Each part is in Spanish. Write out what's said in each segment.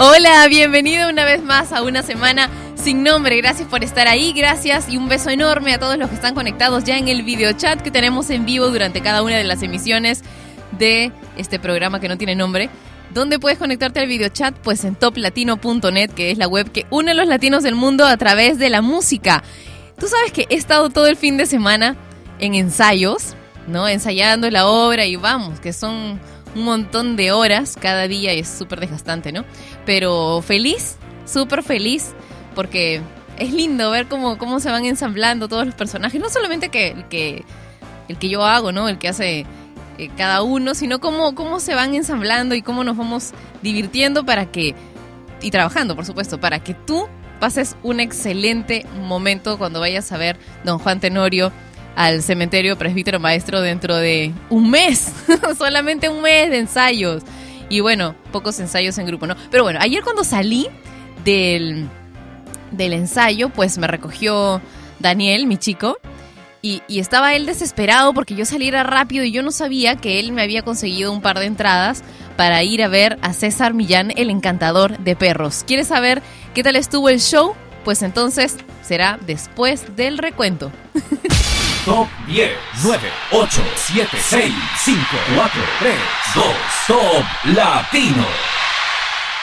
Hola, bienvenido una vez más a una semana sin nombre. Gracias por estar ahí, gracias y un beso enorme a todos los que están conectados ya en el video chat que tenemos en vivo durante cada una de las emisiones de este programa que no tiene nombre. ¿Dónde puedes conectarte al video chat? Pues en toplatino.net, que es la web que une a los latinos del mundo a través de la música. Tú sabes que he estado todo el fin de semana en ensayos, ¿no? Ensayando la obra y vamos, que son un montón de horas cada día y es súper desgastante, ¿no? Pero feliz, súper feliz, porque es lindo ver cómo, cómo se van ensamblando todos los personajes, no solamente que, el que, el que yo hago, ¿no? El que hace eh, cada uno, sino cómo, cómo se van ensamblando y cómo nos vamos divirtiendo para que, y trabajando, por supuesto, para que tú pases un excelente momento cuando vayas a ver Don Juan Tenorio al cementerio presbítero maestro dentro de un mes, solamente un mes de ensayos. Y bueno, pocos ensayos en grupo, ¿no? Pero bueno, ayer cuando salí del, del ensayo, pues me recogió Daniel, mi chico, y, y, estaba él desesperado porque yo saliera rápido y yo no sabía que él me había conseguido un par de entradas para ir a ver a César Millán, el encantador de perros. ¿Quieres saber qué tal estuvo el show? Pues entonces será después del recuento. Top 10, 9, 8, 7, 6, 5, 4, 3, 2, Top Latino.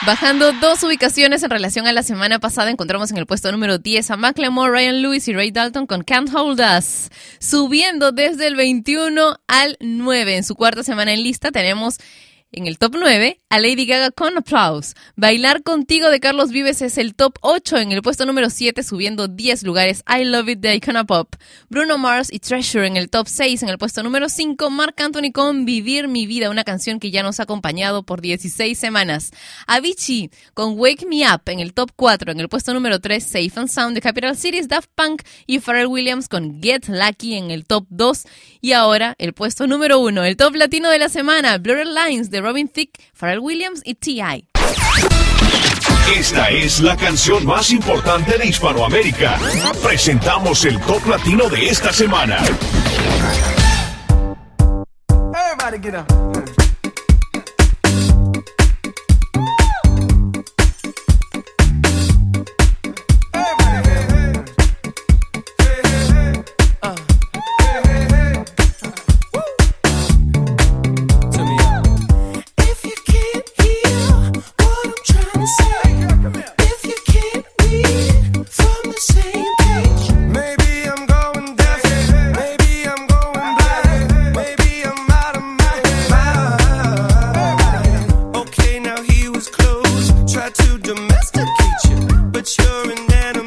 Bajando dos ubicaciones en relación a la semana pasada, encontramos en el puesto número 10 a Macklemore, Ryan Lewis y Ray Dalton con Can't Hold Us. Subiendo desde el 21 al 9. En su cuarta semana en lista tenemos en el top 9, a Lady Gaga con Applause. Bailar contigo de Carlos Vives es el top 8 en el puesto número 7, subiendo 10 lugares. I Love It de Icona Pop. Bruno Mars y Treasure en el top 6, en el puesto número 5. Mark Anthony con Vivir mi vida, una canción que ya nos ha acompañado por 16 semanas. Avicii con Wake Me Up en el top 4, en el puesto número 3. Safe and Sound de Capital Cities, Daft Punk y Pharrell Williams con Get Lucky en el top 2. Y ahora el puesto número 1, el top latino de la semana, Blurred Lines de Robin Thicke, Pharrell Williams y T.I. Esta es la canción más importante de Hispanoamérica. Presentamos el top latino de esta semana. Everybody get up. but you're an animal.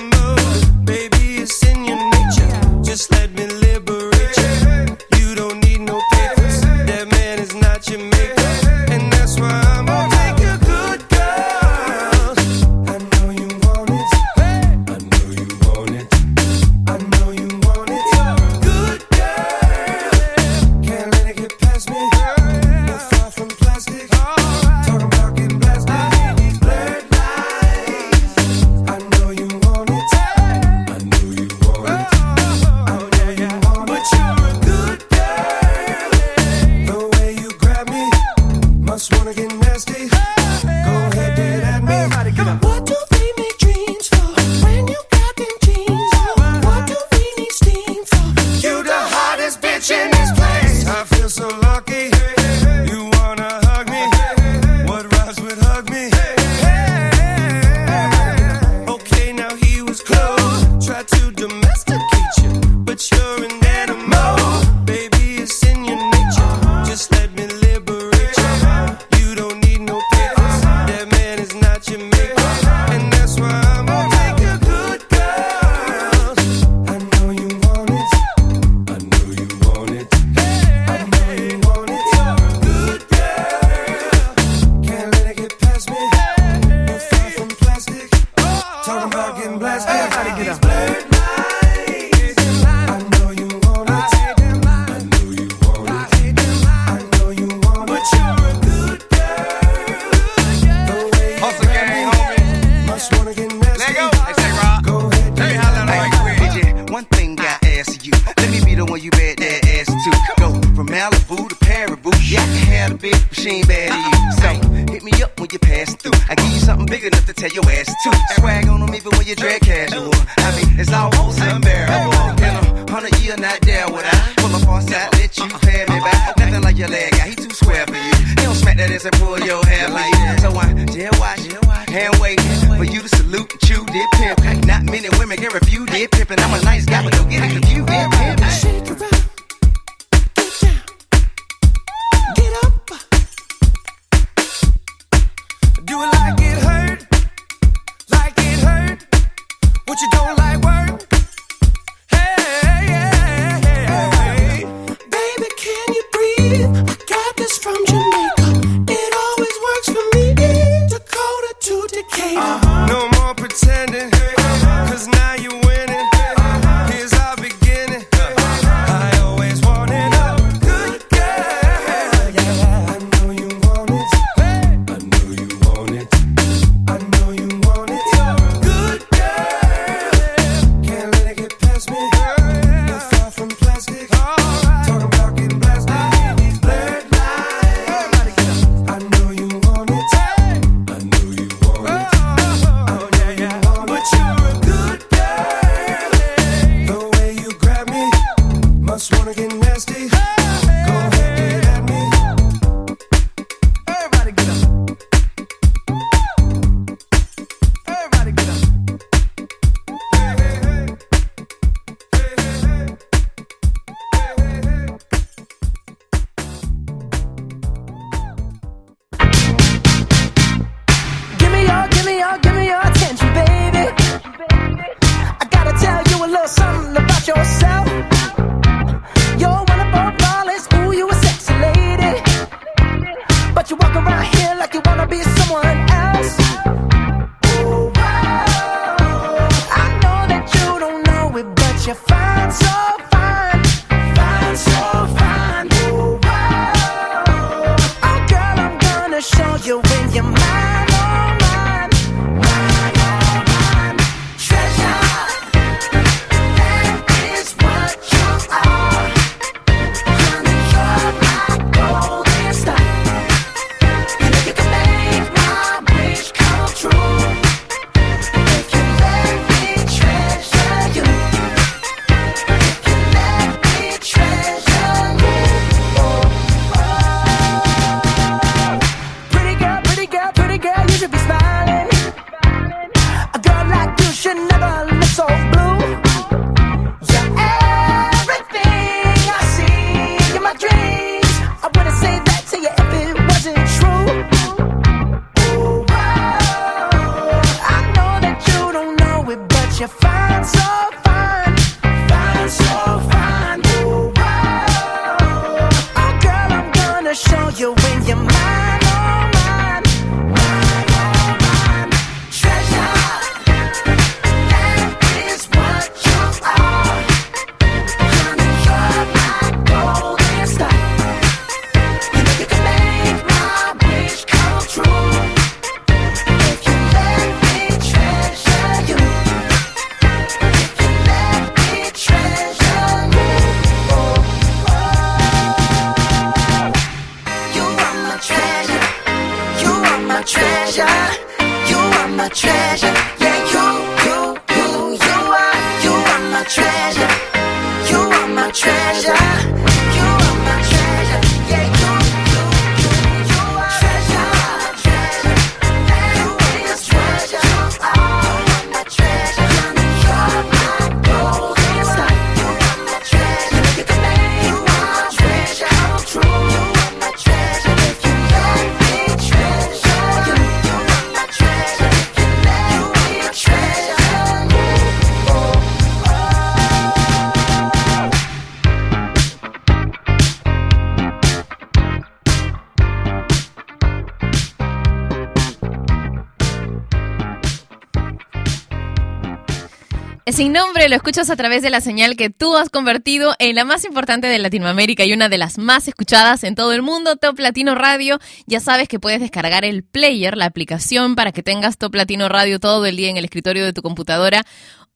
Sin nombre lo escuchas a través de la señal que tú has convertido en la más importante de Latinoamérica y una de las más escuchadas en todo el mundo, Top Latino Radio. Ya sabes que puedes descargar el player, la aplicación, para que tengas Top Latino Radio todo el día en el escritorio de tu computadora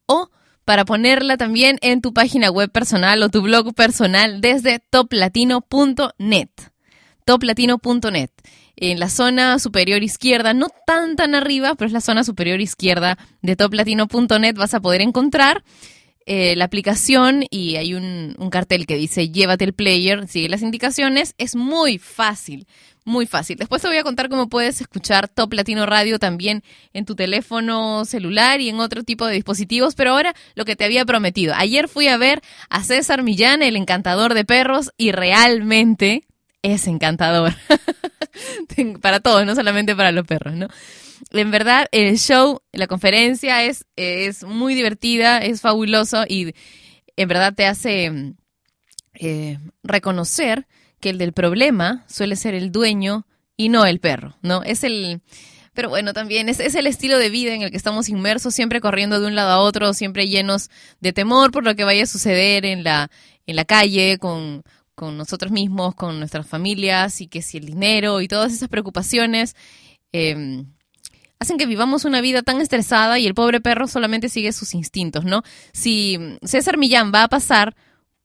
o para ponerla también en tu página web personal o tu blog personal desde toplatino.net. Toplatino.net. En la zona superior izquierda, no tan tan arriba, pero es la zona superior izquierda de toplatino.net, vas a poder encontrar eh, la aplicación y hay un, un cartel que dice llévate el player, sigue las indicaciones, es muy fácil, muy fácil. Después te voy a contar cómo puedes escuchar Top Latino Radio también en tu teléfono celular y en otro tipo de dispositivos, pero ahora lo que te había prometido. Ayer fui a ver a César Millán, el encantador de perros, y realmente es encantador. para todos, no solamente para los perros, ¿no? En verdad, el show, la conferencia es, es muy divertida, es fabuloso y en verdad te hace eh, reconocer que el del problema suele ser el dueño y no el perro, ¿no? Es el... Pero bueno, también es, es el estilo de vida en el que estamos inmersos, siempre corriendo de un lado a otro, siempre llenos de temor por lo que vaya a suceder en la, en la calle, con, con nosotros mismos, con nuestras familias, y que si el dinero y todas esas preocupaciones eh, hacen que vivamos una vida tan estresada y el pobre perro solamente sigue sus instintos, ¿no? Si César Millán va a pasar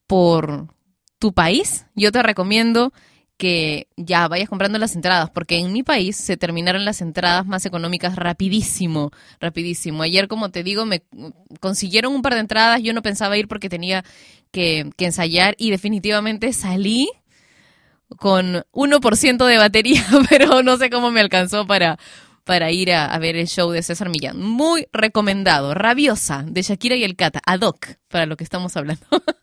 por tu país, yo te recomiendo que ya vayas comprando las entradas, porque en mi país se terminaron las entradas más económicas rapidísimo, rapidísimo. Ayer, como te digo, me consiguieron un par de entradas, yo no pensaba ir porque tenía que, que ensayar y definitivamente salí con 1% de batería, pero no sé cómo me alcanzó para, para ir a, a ver el show de César Millán. Muy recomendado, Rabiosa, de Shakira y el Cata, ad hoc, para lo que estamos hablando.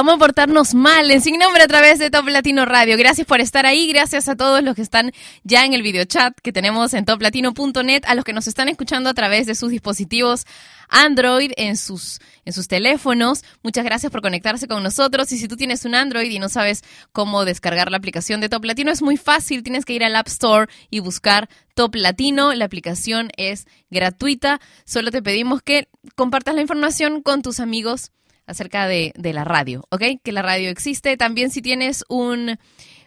Vamos a portarnos mal en Sin Nombre a través de Top Latino Radio. Gracias por estar ahí, gracias a todos los que están ya en el video chat que tenemos en toplatino.net, a los que nos están escuchando a través de sus dispositivos Android en sus, en sus teléfonos. Muchas gracias por conectarse con nosotros. Y si tú tienes un Android y no sabes cómo descargar la aplicación de Top Latino, es muy fácil. Tienes que ir al App Store y buscar Top Latino. La aplicación es gratuita. Solo te pedimos que compartas la información con tus amigos acerca de, la radio, ¿ok? Que la radio existe. También si tienes un,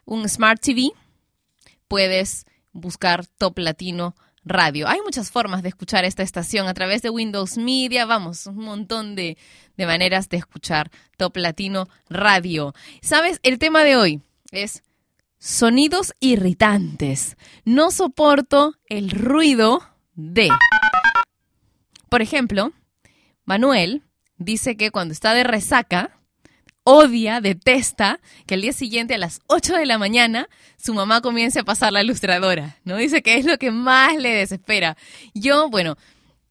un Smart TV, puedes buscar Top Latino Radio. Hay muchas formas de escuchar esta estación a través de Windows Media, vamos, un montón de, de maneras de escuchar Top Latino Radio. ¿Sabes? El tema de hoy es sonidos irritantes. No soporto el ruido de... Por ejemplo, Manuel dice que cuando está de resaca, odia, detesta que al día siguiente a las 8 de la mañana su mamá comience a pasar la ilustradora, ¿no? Dice que es lo que más le desespera. Yo, bueno,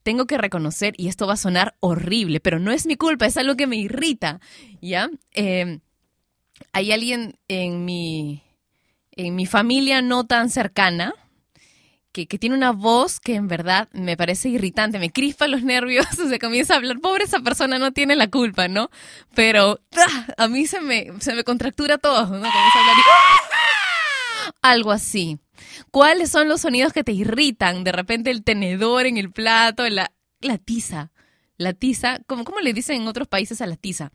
tengo que reconocer, y esto va a sonar horrible, pero no es mi culpa, es algo que me irrita, ¿ya? Eh, hay alguien en mi, en mi familia no tan cercana que, tiene una voz que en verdad me parece irritante, me crispa los nervios, se comienza a hablar, pobre esa persona no tiene la culpa, ¿no? Pero ¡ah! a mí se me, se me contractura todo, ¿no? Comienza a hablar y algo así. ¿Cuáles son los sonidos que te irritan? De repente el tenedor en el plato, la, la tiza. La tiza, ¿cómo, ¿cómo le dicen en otros países a la tiza?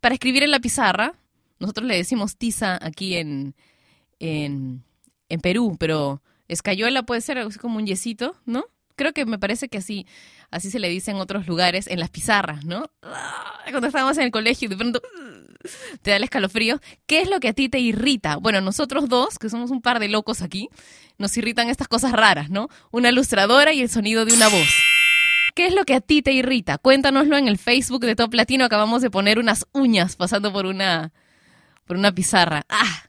Para escribir en la pizarra, nosotros le decimos tiza aquí en, en, en Perú, pero escayola puede ser algo como un yesito, ¿no? Creo que me parece que así, así se le dice en otros lugares, en las pizarras, ¿no? Ah, Cuando estábamos en el colegio y de pronto te da el escalofrío. ¿Qué es lo que a ti te irrita? Bueno, nosotros dos, que somos un par de locos aquí, nos irritan estas cosas raras, ¿no? Una ilustradora y el sonido de una voz. ¿Qué es lo que a ti te irrita? Cuéntanoslo en el Facebook de Top Latino. Acabamos de poner unas uñas pasando por una, por una pizarra. ¡Ah!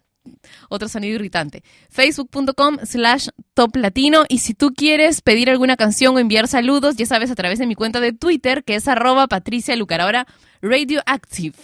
Otro sonido irritante. Facebook.com slash Top Latino. Y si tú quieres pedir alguna canción o enviar saludos, ya sabes, a través de mi cuenta de Twitter, que es arroba Patricia Lucar. Ahora, Radioactive.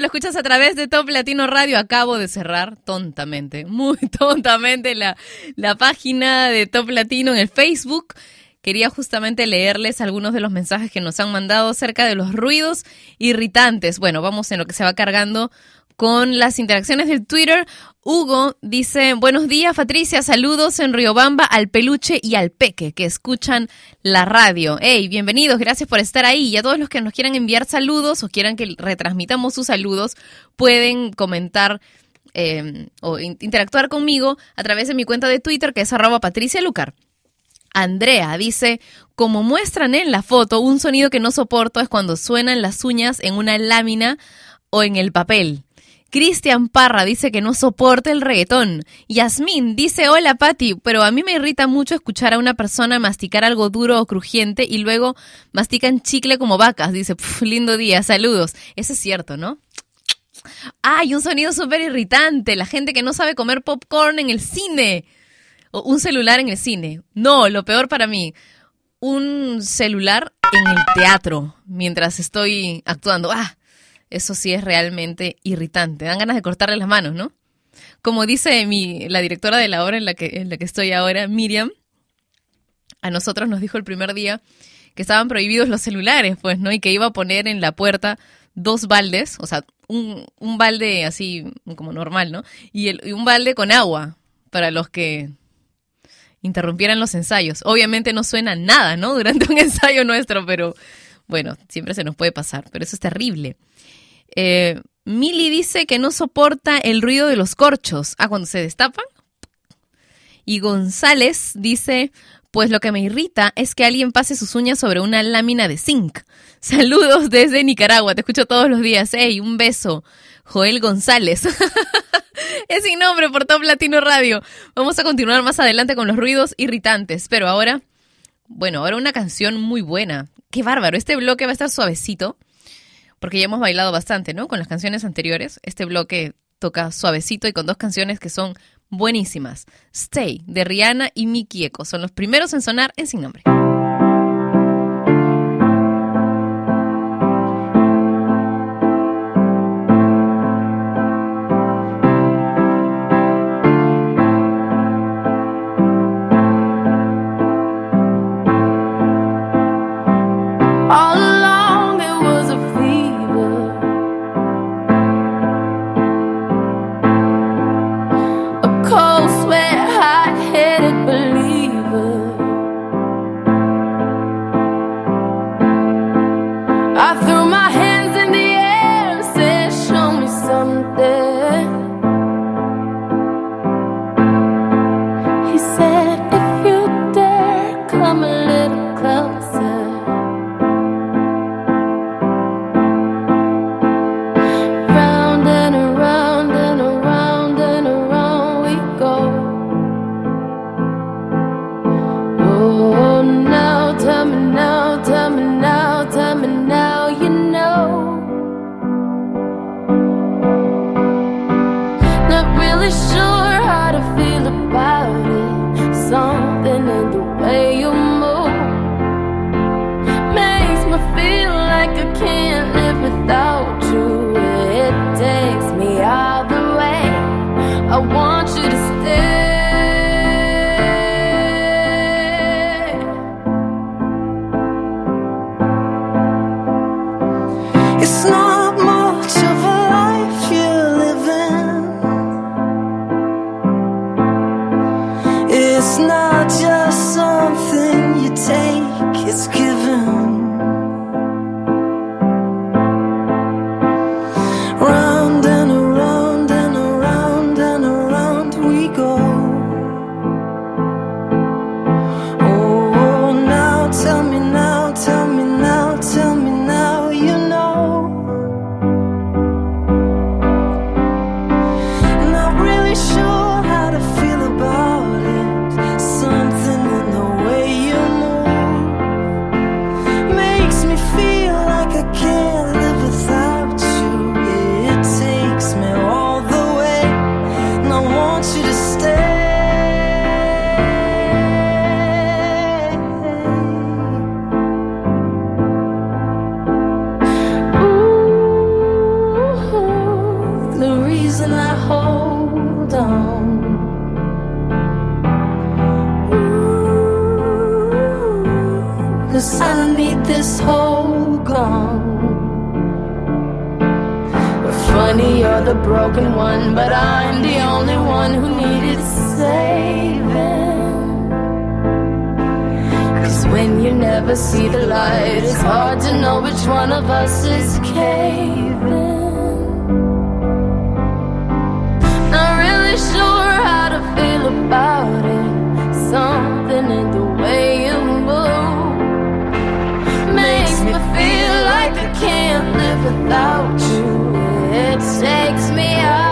Lo escuchas a través de Top Latino Radio. Acabo de cerrar tontamente, muy tontamente la, la página de Top Latino en el Facebook. Quería justamente leerles algunos de los mensajes que nos han mandado acerca de los ruidos irritantes. Bueno, vamos en lo que se va cargando con las interacciones del Twitter. Hugo dice, buenos días Patricia, saludos en Riobamba al peluche y al peque que escuchan la radio. Hey, bienvenidos, gracias por estar ahí. Y a todos los que nos quieran enviar saludos o quieran que retransmitamos sus saludos, pueden comentar eh, o in- interactuar conmigo a través de mi cuenta de Twitter que es arroba Patricia Lucar. Andrea dice, como muestran en la foto, un sonido que no soporto es cuando suenan las uñas en una lámina o en el papel. Cristian Parra dice que no soporta el reggaetón. Yasmín dice, hola Patti, pero a mí me irrita mucho escuchar a una persona masticar algo duro o crujiente y luego mastican chicle como vacas. Dice, "Pf, lindo día, saludos. Eso es cierto, ¿no? ¡Ay, un sonido súper irritante! La gente que no sabe comer popcorn en el cine. O un celular en el cine. No, lo peor para mí. Un celular en el teatro mientras estoy actuando. ¡Ah! Eso sí es realmente irritante. Dan ganas de cortarle las manos, ¿no? Como dice mi, la directora de la obra en la, que, en la que estoy ahora, Miriam, a nosotros nos dijo el primer día que estaban prohibidos los celulares, pues, ¿no? Y que iba a poner en la puerta dos baldes, o sea, un, un balde así como normal, ¿no? Y, y un balde con agua para los que interrumpieran los ensayos. Obviamente no suena nada, ¿no? Durante un ensayo nuestro, pero bueno, siempre se nos puede pasar, pero eso es terrible. Eh, dice que no soporta el ruido de los corchos. Ah, cuando se destapan. Y González dice, pues lo que me irrita es que alguien pase sus uñas sobre una lámina de zinc. Saludos desde Nicaragua, te escucho todos los días. Hey, un beso. Joel González. es sin nombre por Top Latino Radio. Vamos a continuar más adelante con los ruidos irritantes, pero ahora, bueno, ahora una canción muy buena. Qué bárbaro, este bloque va a estar suavecito, porque ya hemos bailado bastante, ¿no? Con las canciones anteriores. Este bloque toca suavecito y con dos canciones que son buenísimas. Stay, de Rihanna y Miki Eco, son los primeros en sonar en Sin Nombre. I need this whole gone. Funny, you're the broken one, but I'm the only one who needed saving. Cause when you never see the light, it's hard to know which one of us is caving. Not really sure how to feel about it. Something in the way I can't live without you. It takes me out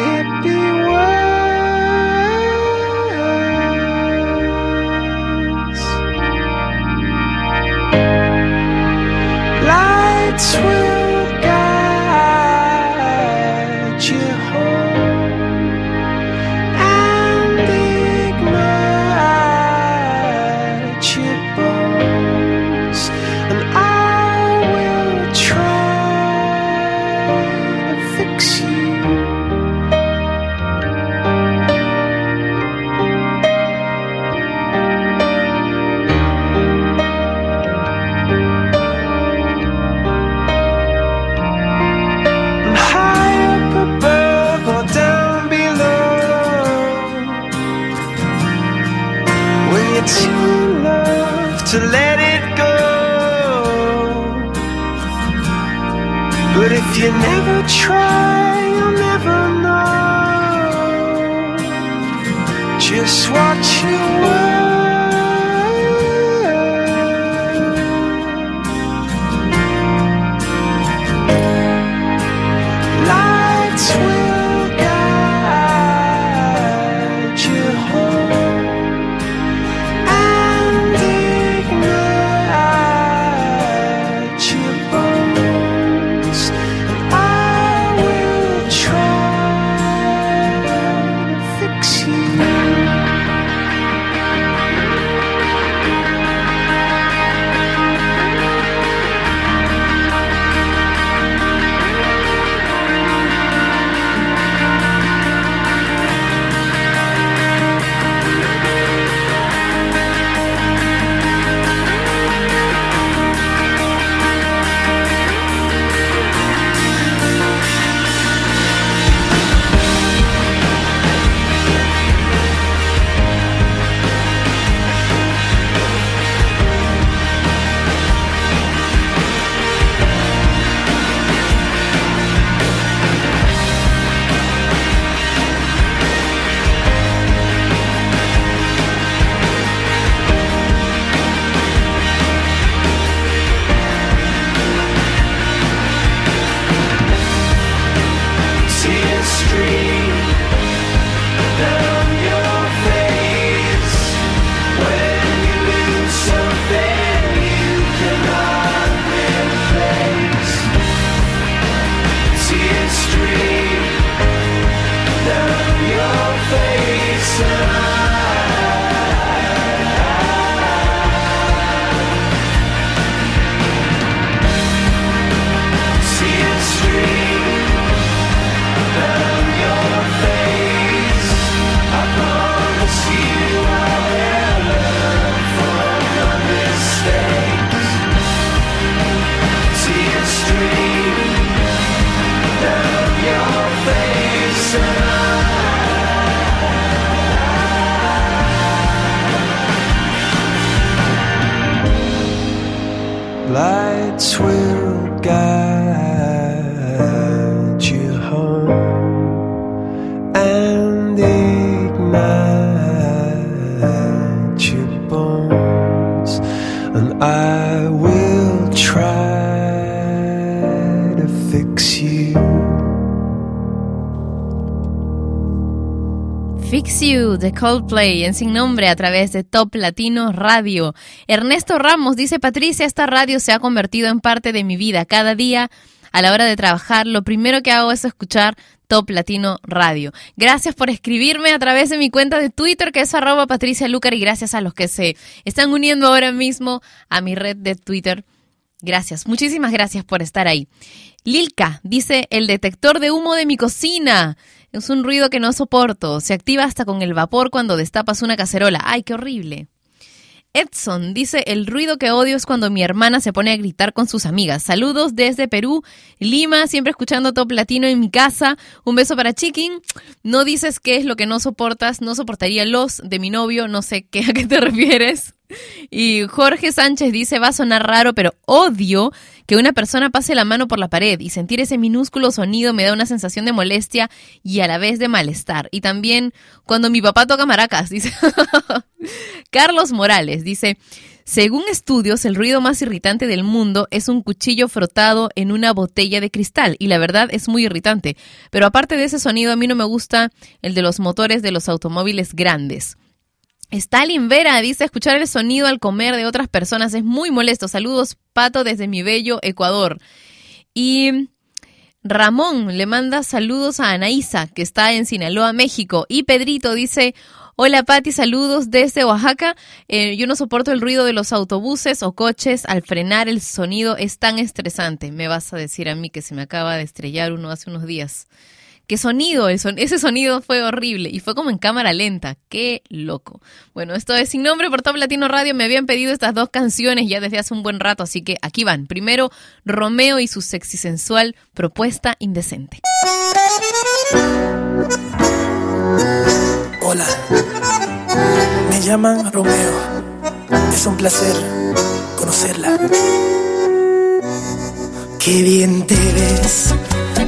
between de Coldplay en Sin Nombre a través de Top Latino Radio. Ernesto Ramos dice, Patricia, esta radio se ha convertido en parte de mi vida. Cada día, a la hora de trabajar, lo primero que hago es escuchar Top Latino Radio. Gracias por escribirme a través de mi cuenta de Twitter que es arroba Patricia Lucar y gracias a los que se están uniendo ahora mismo a mi red de Twitter. Gracias, muchísimas gracias por estar ahí. Lilka dice, el detector de humo de mi cocina. Es un ruido que no soporto. Se activa hasta con el vapor cuando destapas una cacerola. ¡Ay, qué horrible! Edson dice, el ruido que odio es cuando mi hermana se pone a gritar con sus amigas. Saludos desde Perú, Lima, siempre escuchando Top Latino en mi casa. Un beso para Chiquín. No dices qué es lo que no soportas. No soportaría los de mi novio. No sé qué, a qué te refieres. Y Jorge Sánchez dice, va a sonar raro, pero odio que una persona pase la mano por la pared y sentir ese minúsculo sonido me da una sensación de molestia y a la vez de malestar. Y también cuando mi papá toca maracas, dice Carlos Morales, dice, según estudios, el ruido más irritante del mundo es un cuchillo frotado en una botella de cristal y la verdad es muy irritante. Pero aparte de ese sonido, a mí no me gusta el de los motores de los automóviles grandes. Stalin Vera dice escuchar el sonido al comer de otras personas es muy molesto. Saludos, Pato, desde mi bello Ecuador. Y Ramón le manda saludos a Anaísa, que está en Sinaloa, México. Y Pedrito dice, hola Pati, saludos desde Oaxaca. Eh, yo no soporto el ruido de los autobuses o coches. Al frenar el sonido es tan estresante. Me vas a decir a mí que se me acaba de estrellar uno hace unos días. ¿Qué sonido? Ese sonido fue horrible y fue como en cámara lenta. ¡Qué loco! Bueno, esto es Sin Nombre por Top Latino Radio. Me habían pedido estas dos canciones ya desde hace un buen rato, así que aquí van. Primero, Romeo y su sexy sensual propuesta indecente. Hola, me llaman Romeo. Es un placer conocerla. Qué bien te ves,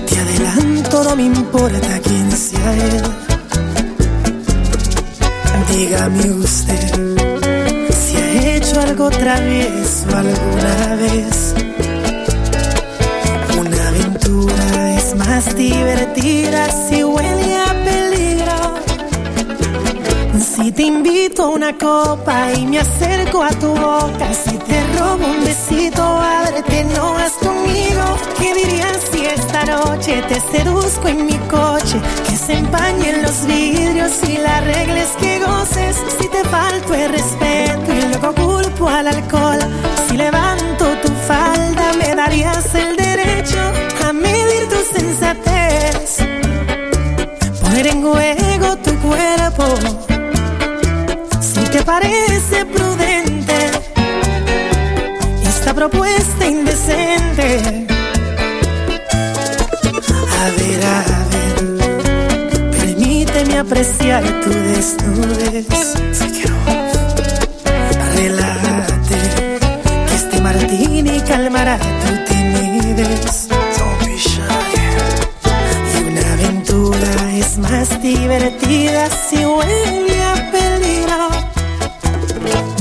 te adelanto, no me importa quién sea él. Dígame usted si ha hecho algo travieso alguna vez. Una aventura es más divertida si huele Si te invito a una copa y me acerco a tu boca, si te robo un besito, ábrete, no vas conmigo. ¿Qué dirías si esta noche te seduzco en mi coche? Que se empañen los vidrios y la regla es que goces. Si te falto el respeto y luego culpo al alcohol, si levanto tu falda, me darías el derecho a medir tu sensatez. Poner en juego tu cuerpo parece prudente esta propuesta indecente. A ver, a ver, permíteme apreciar tu desnudez. Relájate, que este martini calmará tu timidez. Y una aventura es más divertida si huele a peligro.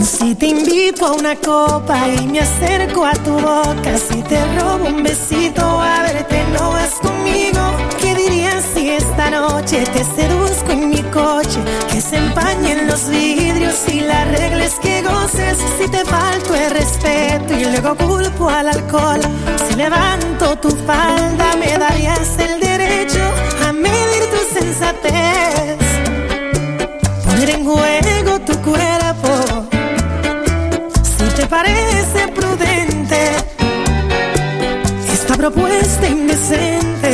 Si te invito a una copa y me acerco a tu boca, si te robo un besito, a verte no vas conmigo. ¿Qué dirías si esta noche te seduzco en mi coche? Que se empañen los vidrios y la regla es que goces. Si te falto el respeto y luego culpo al alcohol, si levanto tu falda, me darías el derecho a medir tu sensatez. Poner en juego parece prudente esta propuesta indecente.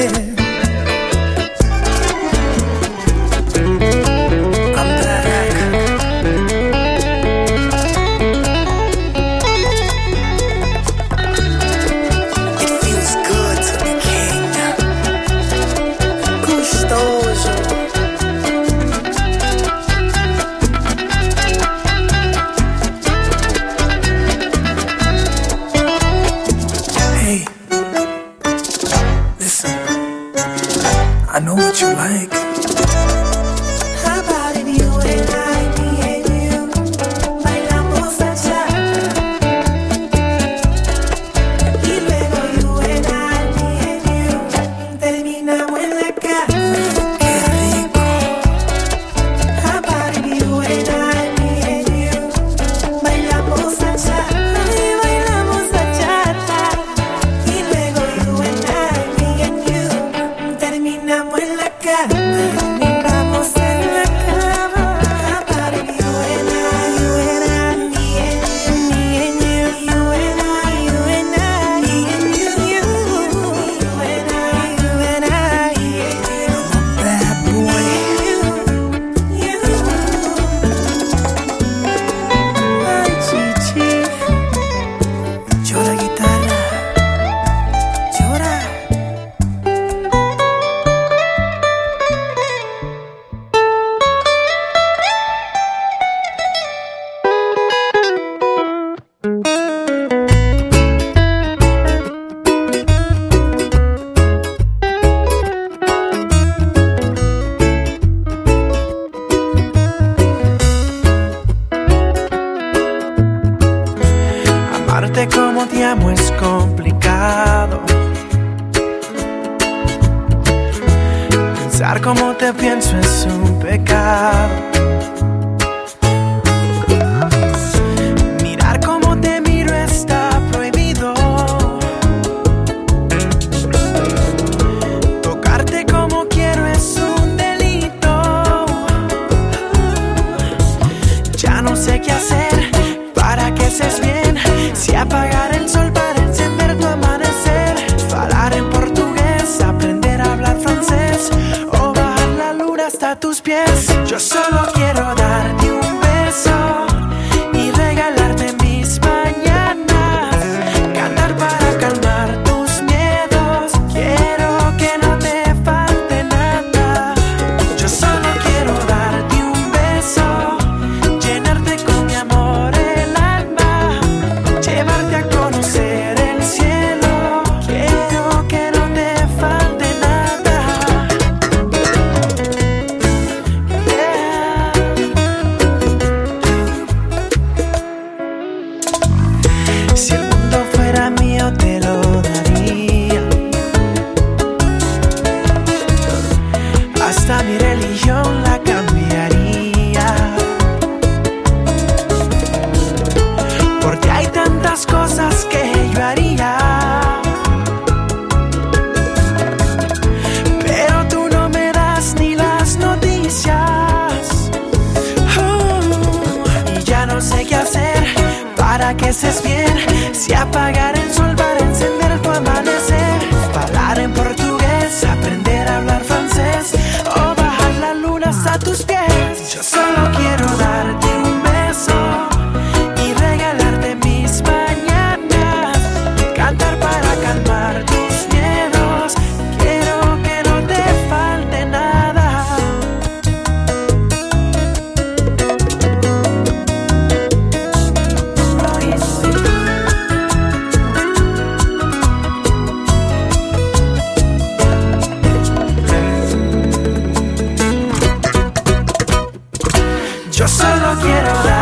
Yo solo quiero darte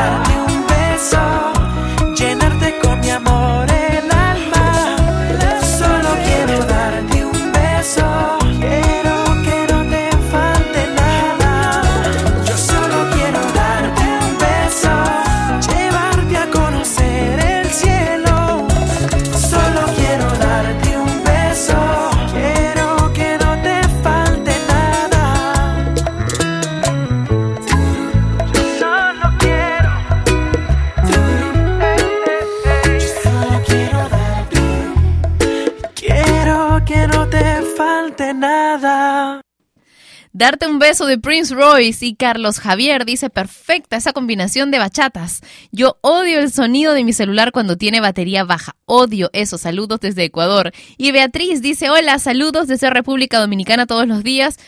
Darte un beso de Prince Royce y Carlos Javier dice perfecta esa combinación de bachatas. Yo odio el sonido de mi celular cuando tiene batería baja. Odio eso. Saludos desde Ecuador. Y Beatriz dice hola, saludos desde República Dominicana todos los días.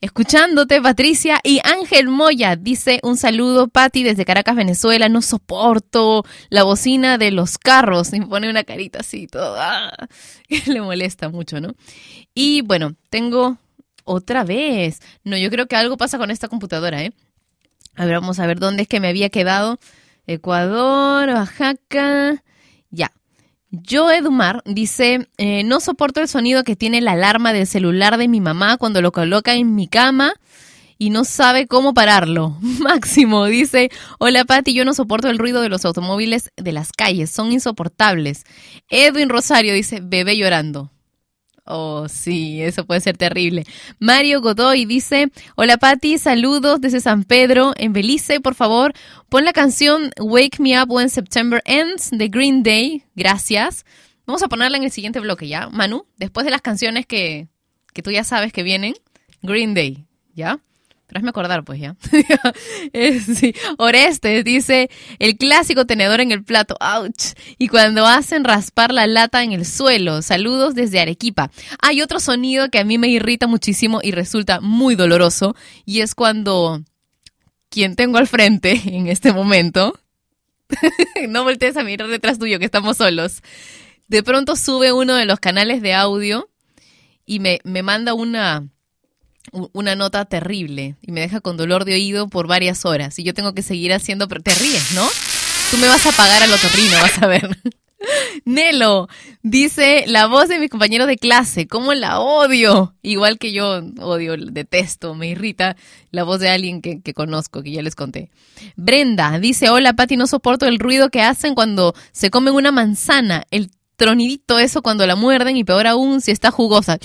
Escuchándote, Patricia. Y Ángel Moya dice un saludo, Patti, desde Caracas, Venezuela. No soporto la bocina de los carros. Y me pone una carita así, toda. Le molesta mucho, ¿no? Y bueno, tengo otra vez. No, yo creo que algo pasa con esta computadora, ¿eh? A ver, vamos a ver dónde es que me había quedado. Ecuador, Oaxaca. Ya. Yo Edumar dice, eh, no soporto el sonido que tiene la alarma del celular de mi mamá cuando lo coloca en mi cama y no sabe cómo pararlo. Máximo dice, hola Pati, yo no soporto el ruido de los automóviles de las calles, son insoportables. Edwin Rosario dice, bebé llorando. Oh, sí, eso puede ser terrible. Mario Godoy dice, hola Patti, saludos desde San Pedro, en Belice, por favor, pon la canción Wake Me Up When September Ends de Green Day, gracias. Vamos a ponerla en el siguiente bloque, ¿ya? Manu, después de las canciones que, que tú ya sabes que vienen, Green Day, ¿ya? Hazme acordar, pues ya. Eh, sí. Orestes dice, el clásico tenedor en el plato, ouch. Y cuando hacen raspar la lata en el suelo, saludos desde Arequipa. Hay otro sonido que a mí me irrita muchísimo y resulta muy doloroso, y es cuando quien tengo al frente en este momento, no voltees a mirar detrás tuyo que estamos solos, de pronto sube uno de los canales de audio y me, me manda una una nota terrible y me deja con dolor de oído por varias horas y yo tengo que seguir haciendo, te ríes, ¿no? Tú me vas a pagar al otorrino, vas a ver. Nelo dice la voz de mi compañero de clase, ¿cómo la odio? Igual que yo odio, detesto, me irrita la voz de alguien que, que conozco, que ya les conté. Brenda dice, hola Pati, no soporto el ruido que hacen cuando se comen una manzana, el tronidito eso cuando la muerden y peor aún si está jugosa.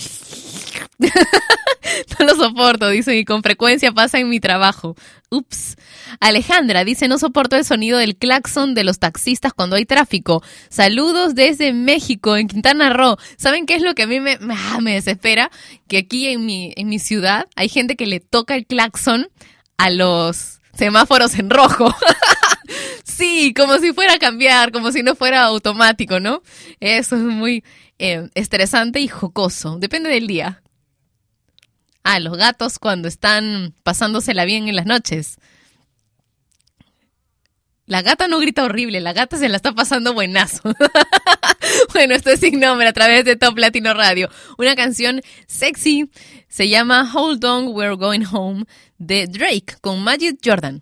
no lo soporto, dicen, y con frecuencia pasa en mi trabajo. Ups. Alejandra dice, no soporto el sonido del claxon de los taxistas cuando hay tráfico. Saludos desde México, en Quintana Roo. ¿Saben qué es lo que a mí me, ah, me desespera? Que aquí en mi, en mi ciudad hay gente que le toca el claxon a los semáforos en rojo. sí, como si fuera a cambiar, como si no fuera automático, ¿no? Eso es muy eh, estresante y jocoso. Depende del día. Ah, los gatos cuando están pasándosela bien en las noches. La gata no grita horrible, la gata se la está pasando buenazo. bueno, esto es sin nombre a través de Top Latino Radio. Una canción sexy se llama Hold On, We're Going Home de Drake con Magic Jordan.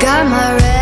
Got my red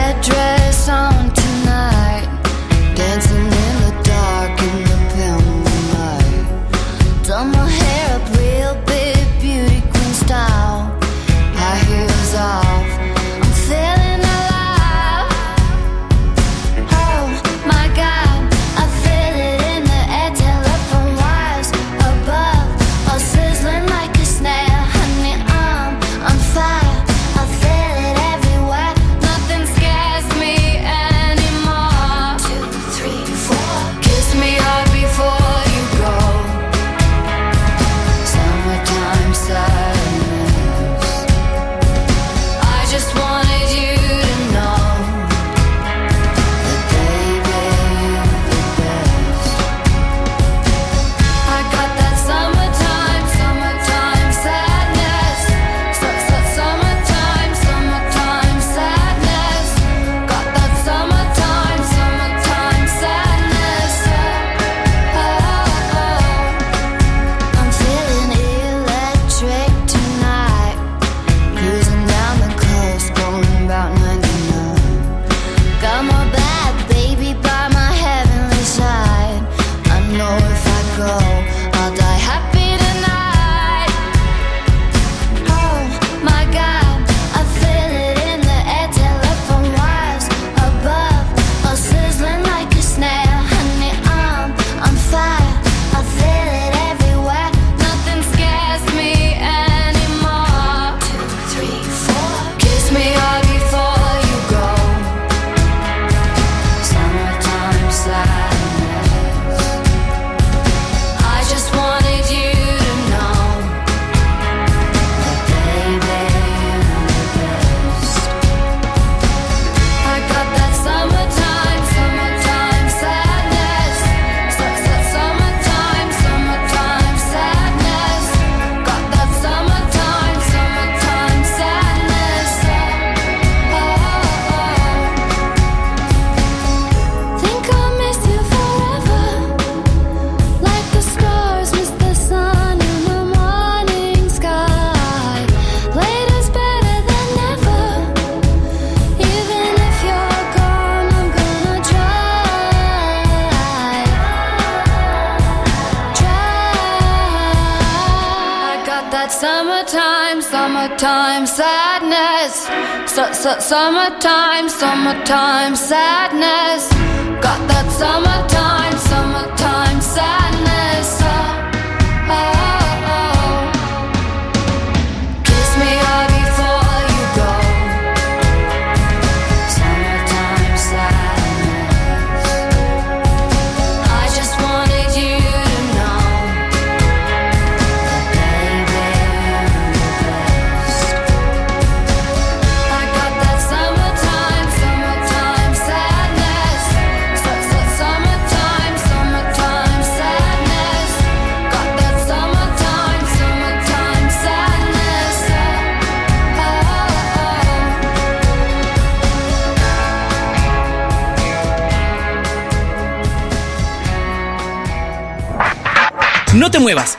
summertime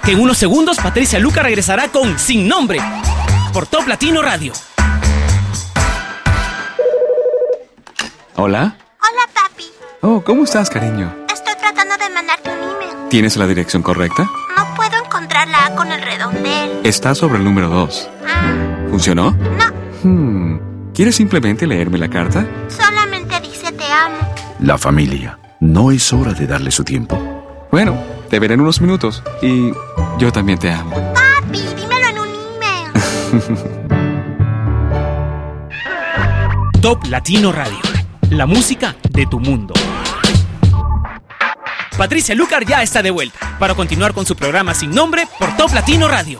que en unos segundos Patricia Luca regresará con Sin Nombre por Top Latino Radio. Hola. Hola, papi. Oh, ¿cómo estás, cariño? Estoy tratando de mandarte un email. ¿Tienes la dirección correcta? No puedo encontrar la A con el redondel. Está sobre el número 2. Ah. ¿Funcionó? No. Hmm. ¿Quieres simplemente leerme la carta? Solamente dice te amo. La familia. No es hora de darle su tiempo. Bueno, te veré en unos minutos y yo también te amo. Papi, dímelo en un email. Top Latino Radio. La música de tu mundo. Patricia Lucar ya está de vuelta para continuar con su programa sin nombre por Top Latino Radio.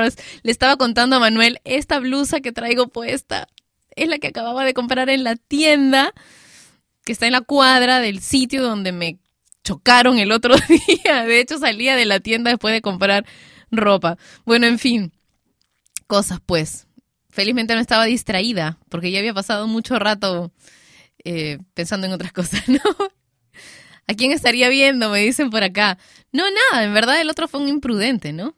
Le estaba contando a Manuel, esta blusa que traigo puesta es la que acababa de comprar en la tienda que está en la cuadra del sitio donde me chocaron el otro día. De hecho, salía de la tienda después de comprar ropa. Bueno, en fin, cosas pues. Felizmente no estaba distraída porque ya había pasado mucho rato eh, pensando en otras cosas, ¿no? ¿A quién estaría viendo? Me dicen por acá. No, nada, en verdad el otro fue un imprudente, ¿no?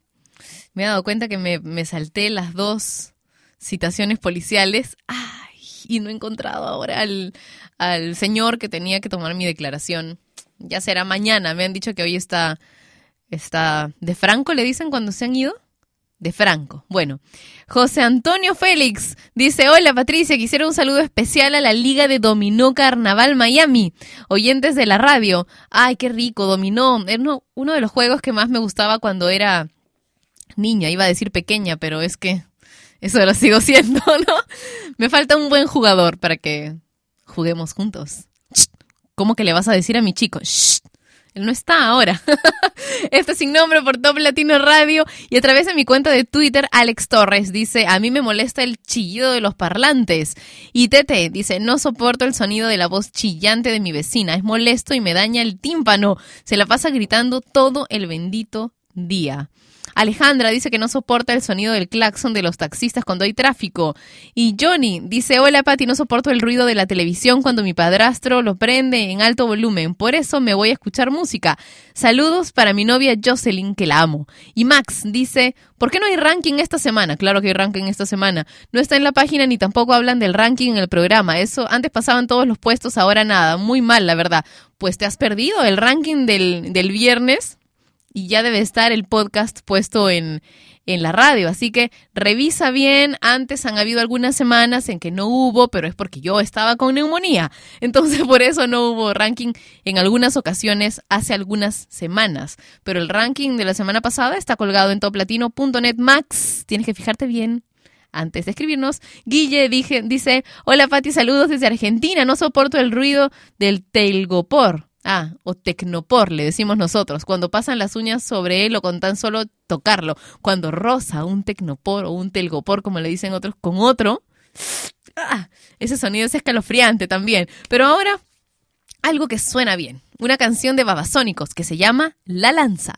me he dado cuenta que me, salté las dos citaciones policiales. ¡Ay! Y no he encontrado ahora al, al señor que tenía que tomar mi declaración. Ya será mañana. Me han dicho que hoy está. está ¿De Franco le dicen cuando se han ido? de Franco. Bueno, José Antonio Félix dice, hola Patricia, quisiera un saludo especial a la Liga de Dominó Carnaval Miami, oyentes de la radio. Ay, qué rico, dominó. Era uno, de los juegos que más me gustaba cuando era niña, iba a decir pequeña, pero es que eso lo sigo siendo, ¿no? Me falta un buen jugador para que juguemos juntos. ¿Cómo que le vas a decir a mi chico? Él no está ahora. Esto es sin nombre por Top Latino Radio y a través de mi cuenta de Twitter, Alex Torres dice, a mí me molesta el chillido de los parlantes. Y Tete dice, no soporto el sonido de la voz chillante de mi vecina, es molesto y me daña el tímpano. Se la pasa gritando todo el bendito día. Alejandra dice que no soporta el sonido del claxon de los taxistas cuando hay tráfico. Y Johnny dice, hola Pati, no soporto el ruido de la televisión cuando mi padrastro lo prende en alto volumen. Por eso me voy a escuchar música. Saludos para mi novia Jocelyn, que la amo. Y Max dice, ¿por qué no hay ranking esta semana? Claro que hay ranking esta semana. No está en la página ni tampoco hablan del ranking en el programa. Eso, antes pasaban todos los puestos, ahora nada. Muy mal, la verdad. Pues te has perdido el ranking del, del viernes y ya debe estar el podcast puesto en, en la radio. Así que revisa bien. Antes han habido algunas semanas en que no hubo, pero es porque yo estaba con neumonía. Entonces por eso no hubo ranking en algunas ocasiones hace algunas semanas. Pero el ranking de la semana pasada está colgado en toplatino.net max. Tienes que fijarte bien. Antes de escribirnos, Guille dije, dice, hola Pati, saludos desde Argentina, no soporto el ruido del telgopor. Ah, o tecnopor, le decimos nosotros, cuando pasan las uñas sobre él o con tan solo tocarlo. Cuando roza un tecnopor o un telgopor, como le dicen otros, con otro, ah, ese sonido es escalofriante también. Pero ahora, algo que suena bien. Una canción de Babasónicos que se llama La Lanza.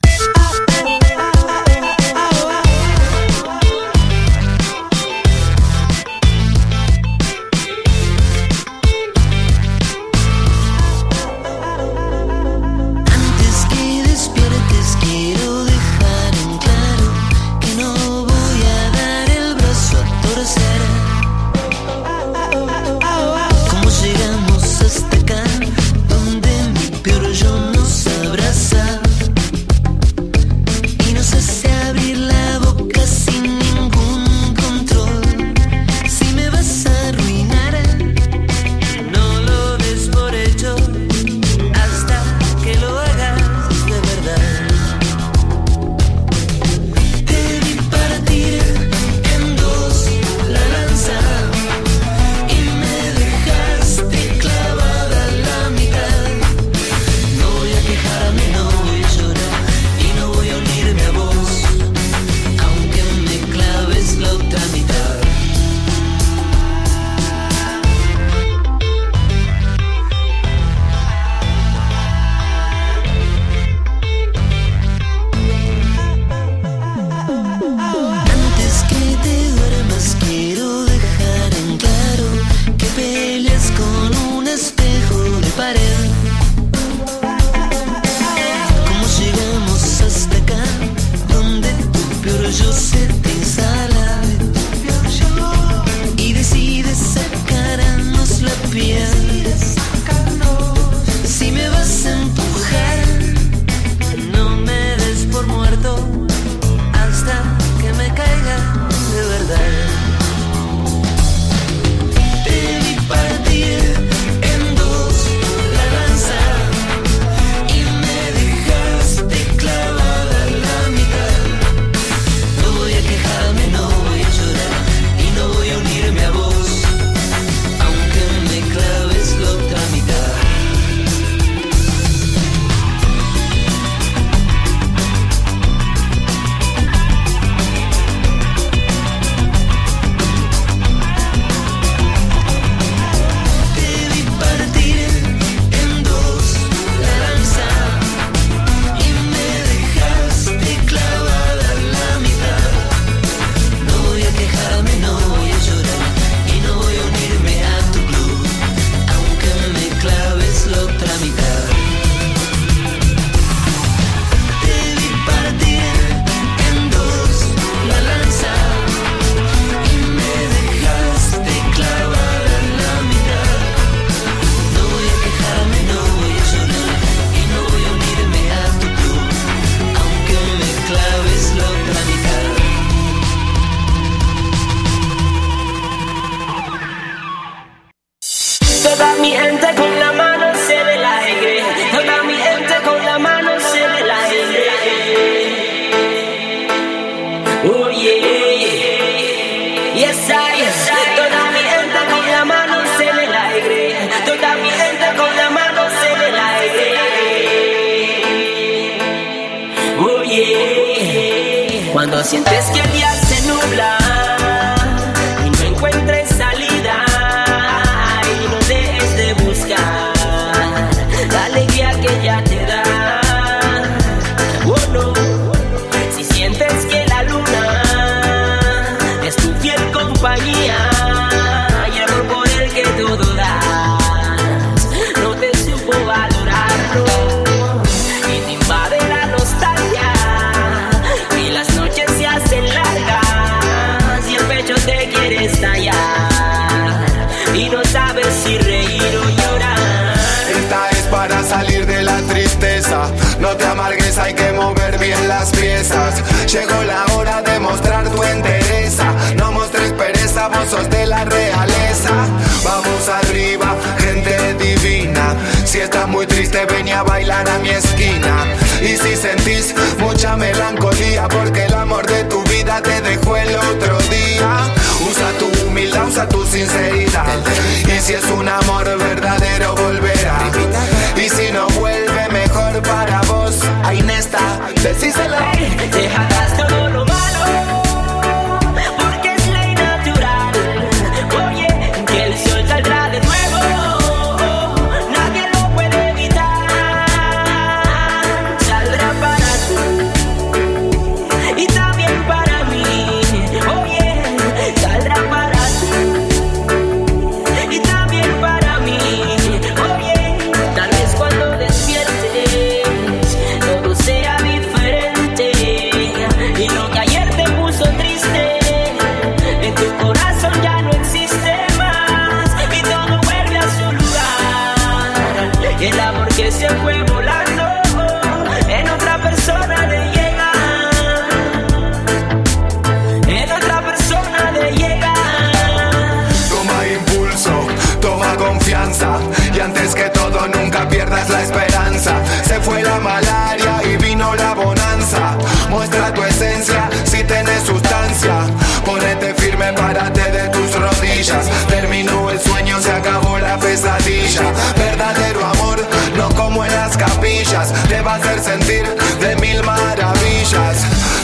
de tus rodillas. Terminó el sueño, se acabó la pesadilla. Verdadero amor, no como en las capillas. Te va a hacer sentir de mil maravillas.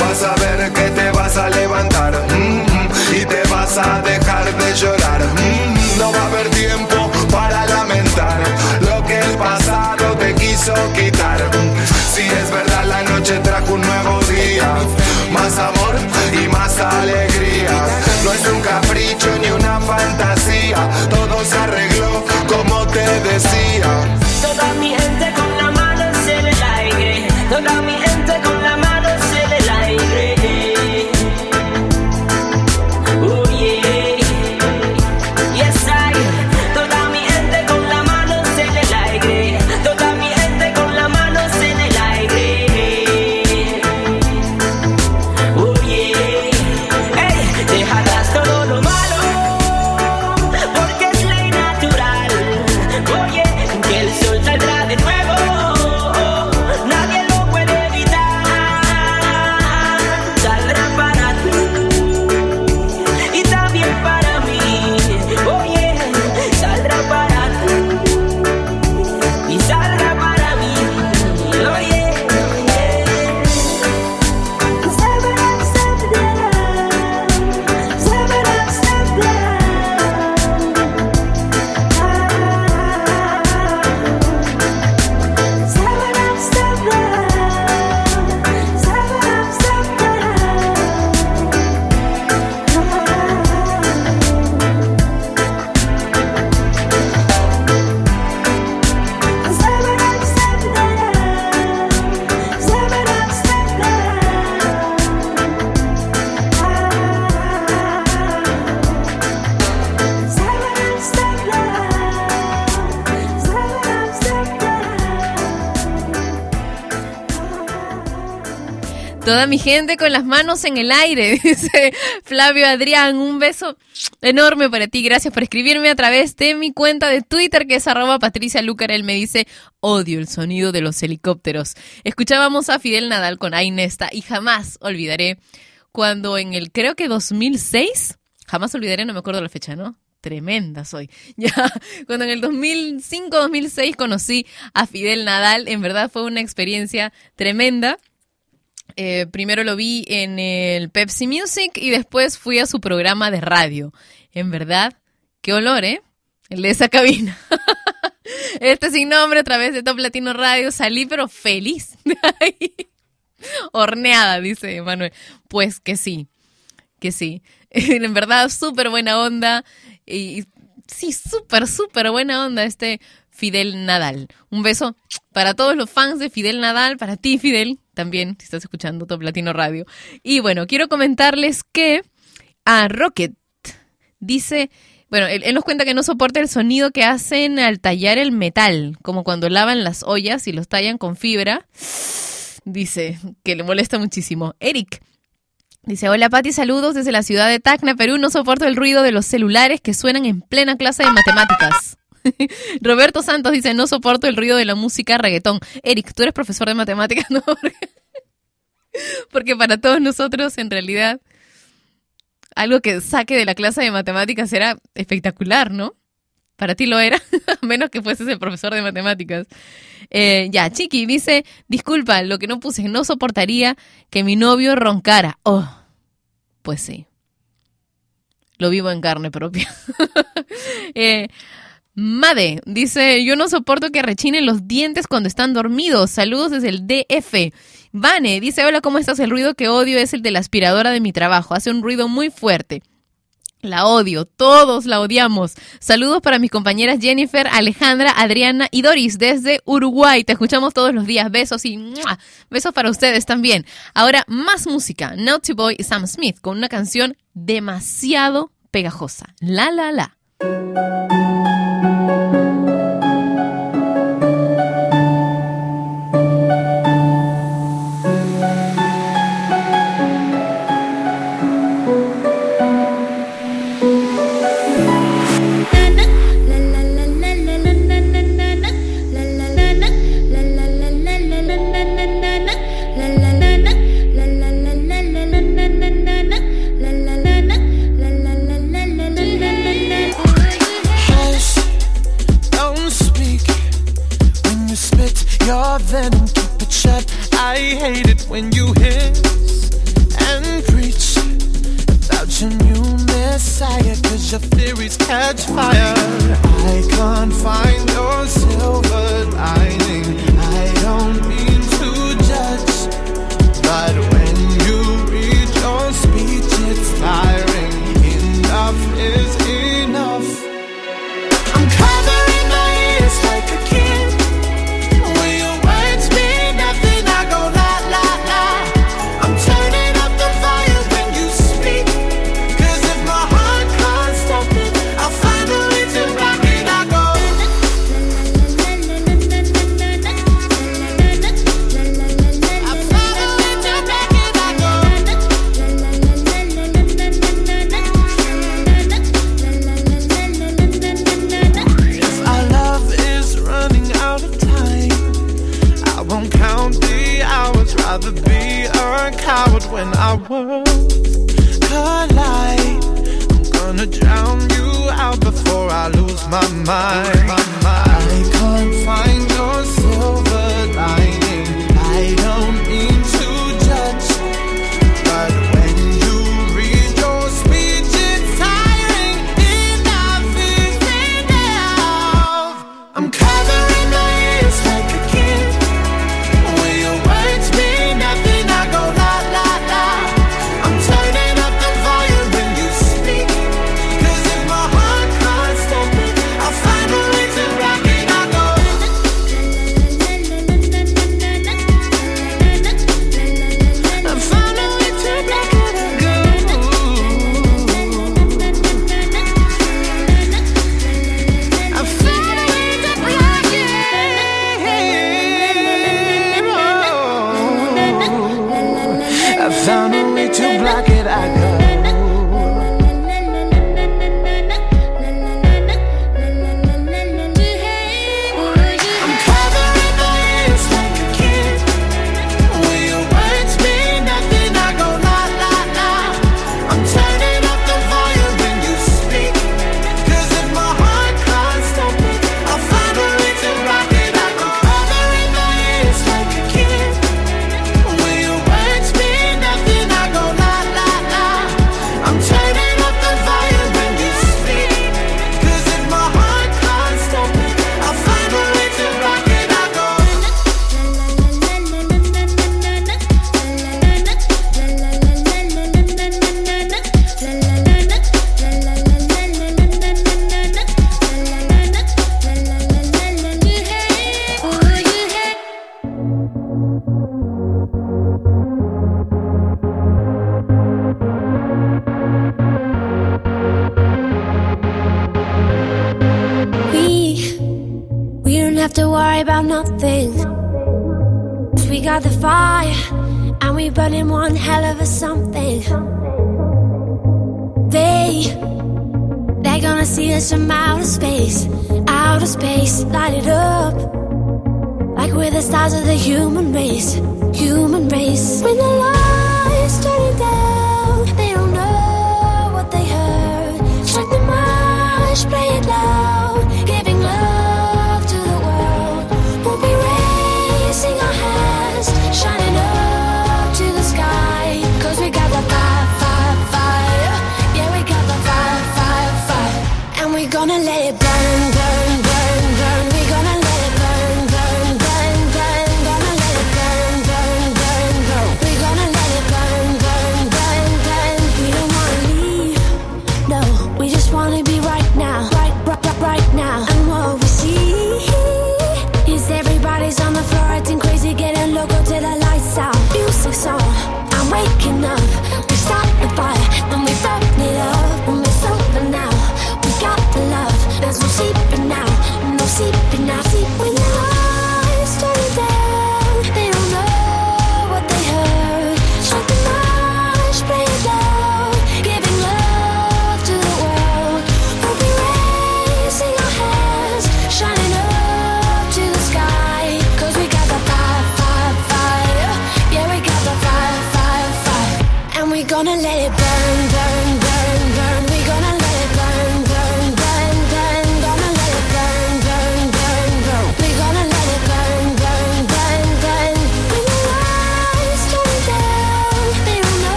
Vas a ver que te vas a levantar mm, y te vas a dejar de llorar. Mm. No va a haber tiempo para lamentar lo que el pasado te quiso quitar. Si es verdad, la noche trajo un nuevo día. Más amor y más alegría. No es un capricho ni una fantasía, todo se arregló como te decía. mi gente con las manos en el aire, dice Flavio Adrián. Un beso enorme para ti. Gracias por escribirme a través de mi cuenta de Twitter, que es arroba Patricia Lucarel. Me dice, odio el sonido de los helicópteros. Escuchábamos a Fidel Nadal con Ainesta y jamás olvidaré cuando en el, creo que 2006, jamás olvidaré, no me acuerdo la fecha, ¿no? tremenda soy. Ya cuando en el 2005-2006 conocí a Fidel Nadal, en verdad fue una experiencia tremenda. Eh, primero lo vi en el Pepsi Music y después fui a su programa de radio. En verdad, qué olor, ¿eh? El de esa cabina. Este sin nombre a través de Top Latino Radio. Salí pero feliz de ahí. Horneada, dice Manuel. Pues que sí, que sí. En verdad, súper buena onda. Y sí, súper, súper buena onda este Fidel Nadal. Un beso para todos los fans de Fidel Nadal, para ti, Fidel, también, si estás escuchando Top Latino Radio. Y bueno, quiero comentarles que a Rocket dice, bueno, él, él nos cuenta que no soporta el sonido que hacen al tallar el metal, como cuando lavan las ollas y los tallan con fibra. Dice que le molesta muchísimo. Eric Dice, hola Pati, saludos desde la ciudad de Tacna, Perú. No soporto el ruido de los celulares que suenan en plena clase de matemáticas. Roberto Santos dice, no soporto el ruido de la música reggaetón. Eric, tú eres profesor de matemáticas, ¿no? Porque, para todos nosotros, en realidad, algo que saque de la clase de matemáticas era espectacular, ¿no? Para ti lo era, a menos que fueses el profesor de matemáticas. Eh, ya, Chiqui dice, disculpa, lo que no puse, no soportaría que mi novio roncara. Oh, pues sí. Lo vivo en carne propia. Eh, Made dice, yo no soporto que rechinen los dientes cuando están dormidos. Saludos desde el DF. Vane dice, hola, ¿cómo estás? El ruido que odio es el de la aspiradora de mi trabajo. Hace un ruido muy fuerte. La odio, todos la odiamos. Saludos para mis compañeras Jennifer, Alejandra, Adriana y Doris desde Uruguay. Te escuchamos todos los días. Besos y besos para ustedes también. Ahora más música. Naughty Boy Sam Smith con una canción demasiado pegajosa. La la la. thank you your venom. Keep it shut. I hate it when you hiss and preach about your new messiah. Cause your theories catch fire. I can't find your silver lining. Our collide. I'm gonna drown you out before I lose my mind.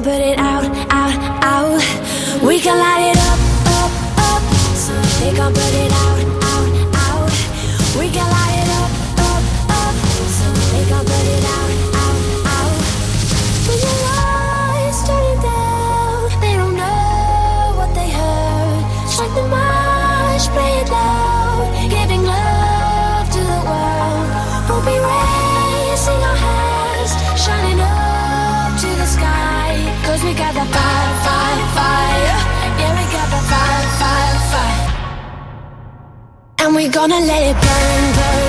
Can't put it out, out, out. We can light it up, up, up, so they can't put it out. We're gonna let it burn, burn,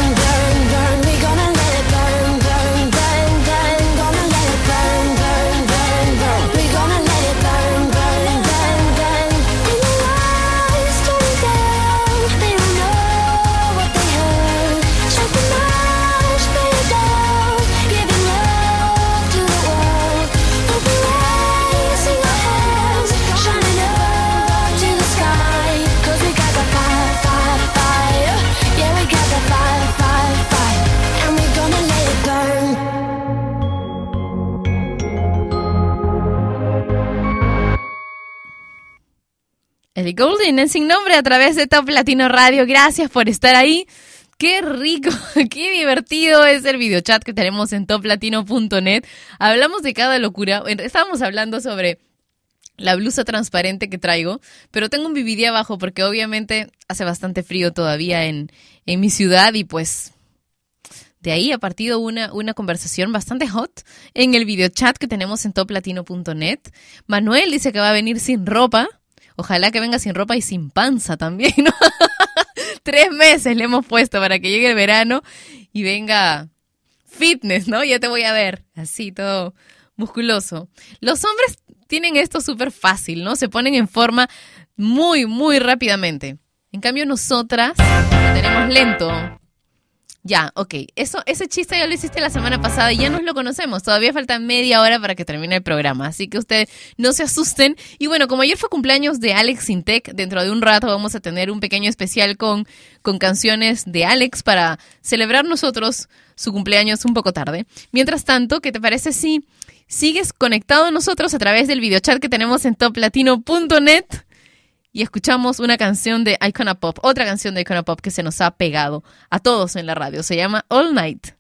El Golden en sin nombre a través de Top Latino Radio. Gracias por estar ahí. Qué rico, qué divertido es el videochat que tenemos en toplatino.net. Hablamos de cada locura. Estábamos hablando sobre la blusa transparente que traigo, pero tengo un BBD abajo porque obviamente hace bastante frío todavía en, en mi ciudad y pues de ahí ha partido una, una conversación bastante hot en el videochat que tenemos en toplatino.net. Manuel dice que va a venir sin ropa. Ojalá que venga sin ropa y sin panza también, ¿no? Tres meses le hemos puesto para que llegue el verano y venga fitness, ¿no? Ya te voy a ver, así todo musculoso. Los hombres tienen esto súper fácil, ¿no? Se ponen en forma muy, muy rápidamente. En cambio, nosotras lo tenemos lento. Ya, ok. Eso, ese chiste ya lo hiciste la semana pasada y ya nos lo conocemos. Todavía falta media hora para que termine el programa. Así que ustedes no se asusten. Y bueno, como ayer fue cumpleaños de Alex Sintec, dentro de un rato vamos a tener un pequeño especial con, con canciones de Alex para celebrar nosotros su cumpleaños un poco tarde. Mientras tanto, ¿qué te parece si sigues conectado a nosotros a través del videochat que tenemos en toplatino.net? Y escuchamos una canción de Icona Pop, otra canción de Icona Pop que se nos ha pegado a todos en la radio. Se llama All Night.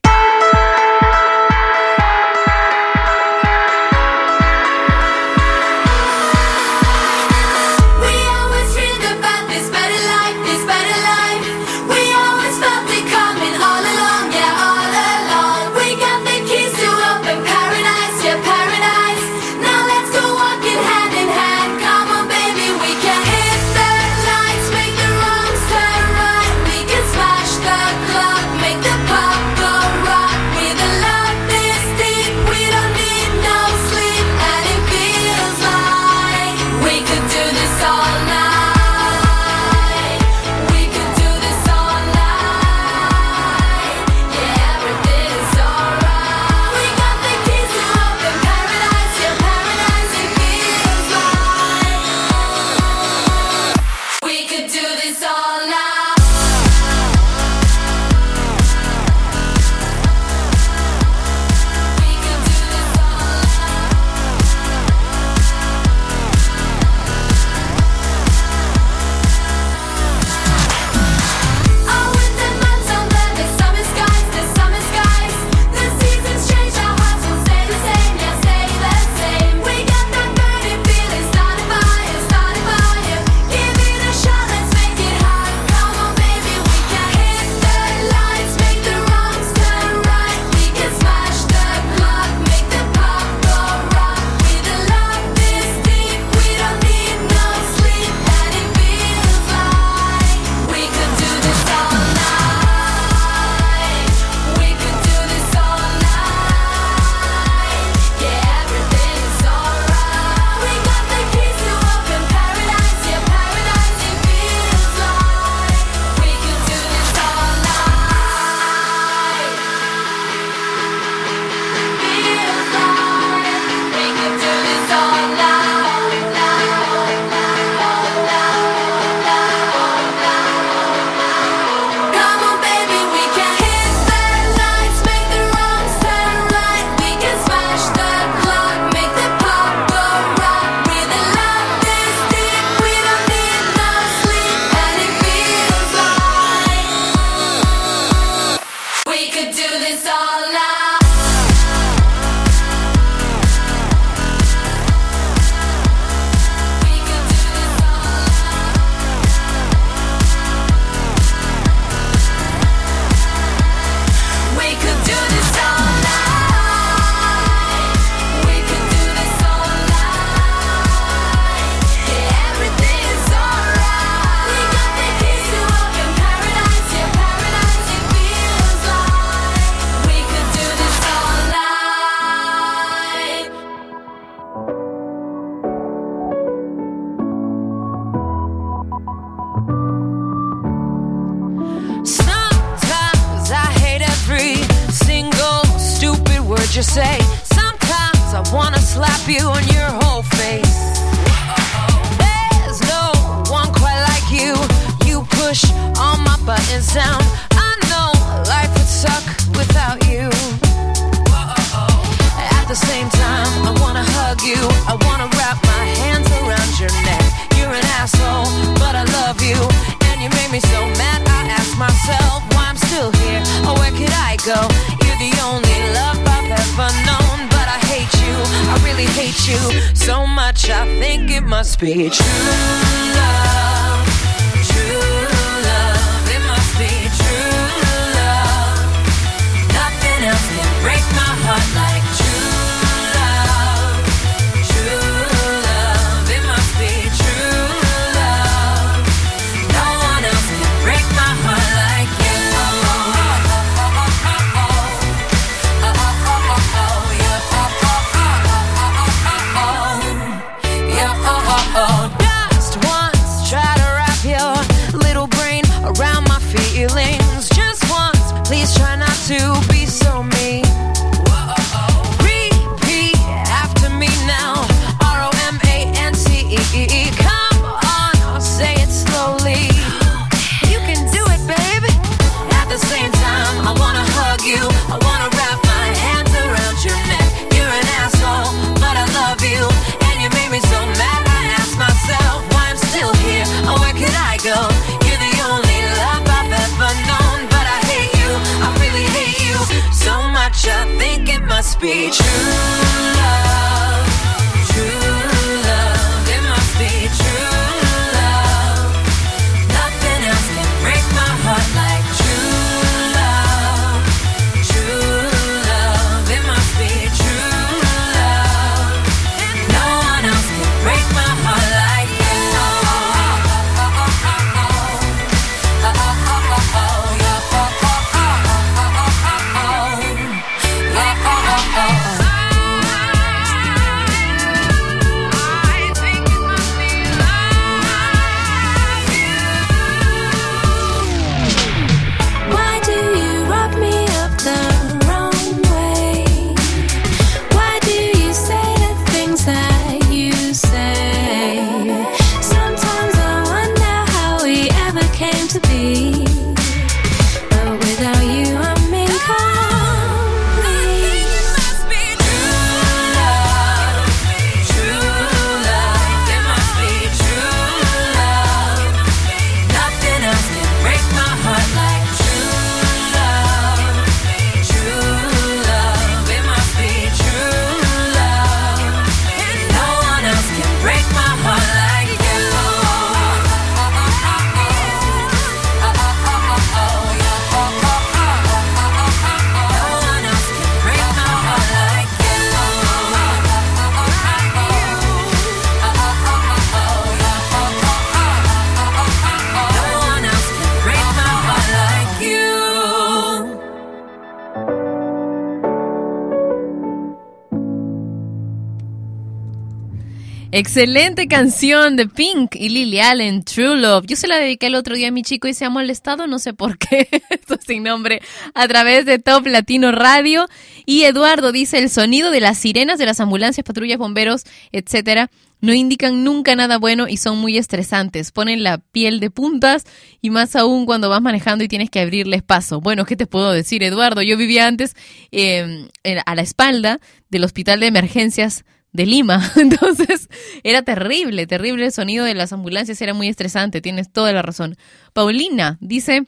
Excelente canción de Pink y Lily Allen, True Love. Yo se la dediqué el otro día a mi chico y se ha molestado, no sé por qué, esto sin nombre, a través de Top Latino Radio. Y Eduardo dice, el sonido de las sirenas de las ambulancias, patrullas, bomberos, etcétera, no indican nunca nada bueno y son muy estresantes. Ponen la piel de puntas y más aún cuando vas manejando y tienes que abrirles paso. Bueno, ¿qué te puedo decir, Eduardo? Yo vivía antes eh, a la espalda del hospital de emergencias de Lima. Entonces era terrible, terrible el sonido de las ambulancias, era muy estresante, tienes toda la razón. Paulina dice,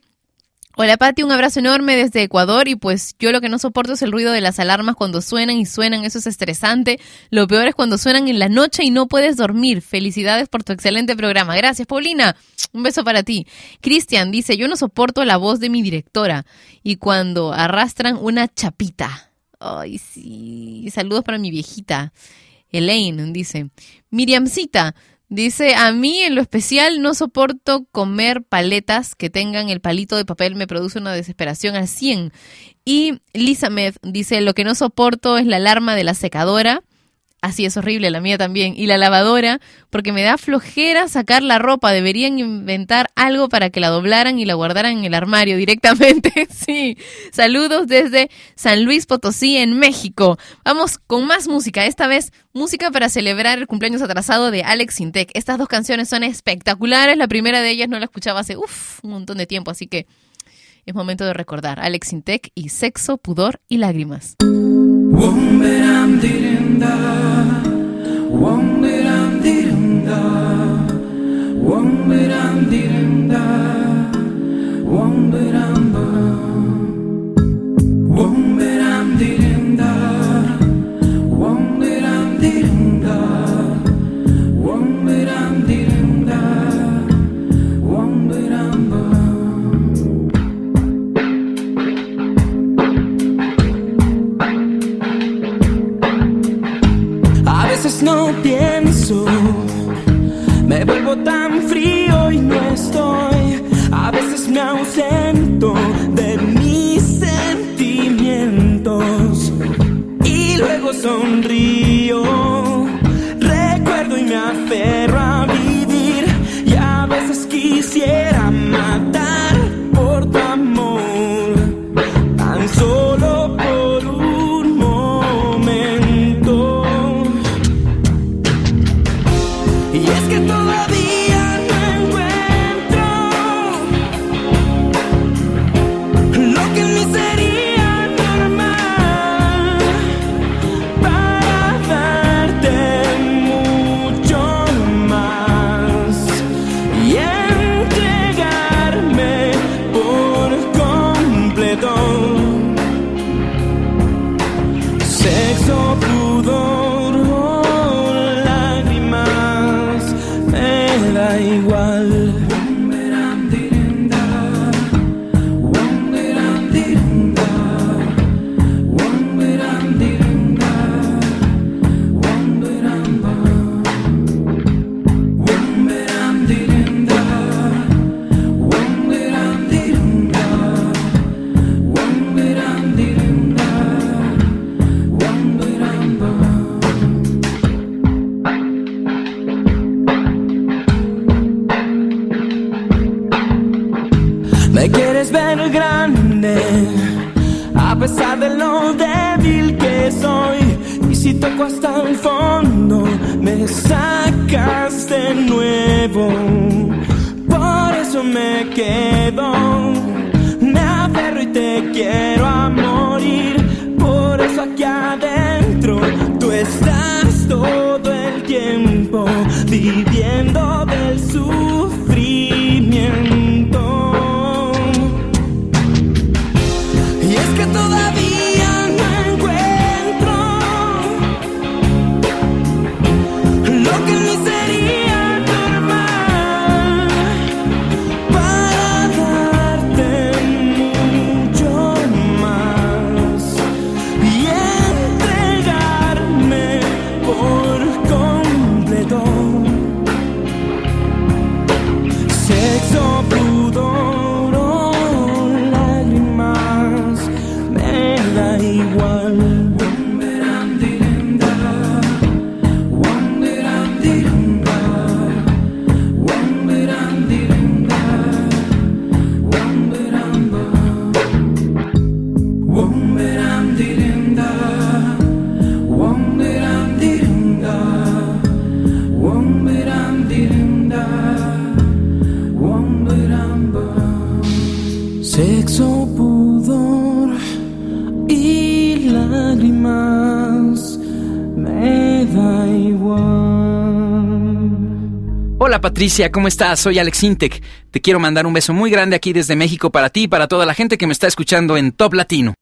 hola Pati, un abrazo enorme desde Ecuador y pues yo lo que no soporto es el ruido de las alarmas cuando suenan y suenan, eso es estresante. Lo peor es cuando suenan en la noche y no puedes dormir. Felicidades por tu excelente programa. Gracias, Paulina. Un beso para ti. Cristian dice, yo no soporto la voz de mi directora y cuando arrastran una chapita. Ay, sí. Saludos para mi viejita. Elaine dice, Miriamcita, dice, a mí en lo especial no soporto comer paletas que tengan el palito de papel, me produce una desesperación al 100. Y Lisa Med dice, lo que no soporto es la alarma de la secadora Así es horrible, la mía también. Y la lavadora, porque me da flojera sacar la ropa. Deberían inventar algo para que la doblaran y la guardaran en el armario directamente. sí. Saludos desde San Luis Potosí, en México. Vamos con más música. Esta vez, música para celebrar el cumpleaños atrasado de Alex Sintek. Estas dos canciones son espectaculares. La primera de ellas no la escuchaba hace un montón de tiempo, así que es momento de recordar. Alex Sintek y Sexo, Pudor y Lágrimas. வந்திருந்தா ஒம்பிராந்திருந்தா ஒம்பிராந்திருந்தா ஒம்பிராம்பா ஒம்பி no pienso, me vuelvo tan frío y no estoy. A veces me ausento de mis sentimientos y luego sonrío. Recuerdo y me aferro a vivir y a veces quisiera matar de nuevo. Por eso me quedo, me aferro y te quiero a morir. Por eso aquí adentro tú estás todo el tiempo viviendo Patricia, ¿cómo estás? Soy Alex Intec. Te quiero mandar un beso muy grande aquí desde México para ti y para toda la gente que me está escuchando en Top Latino.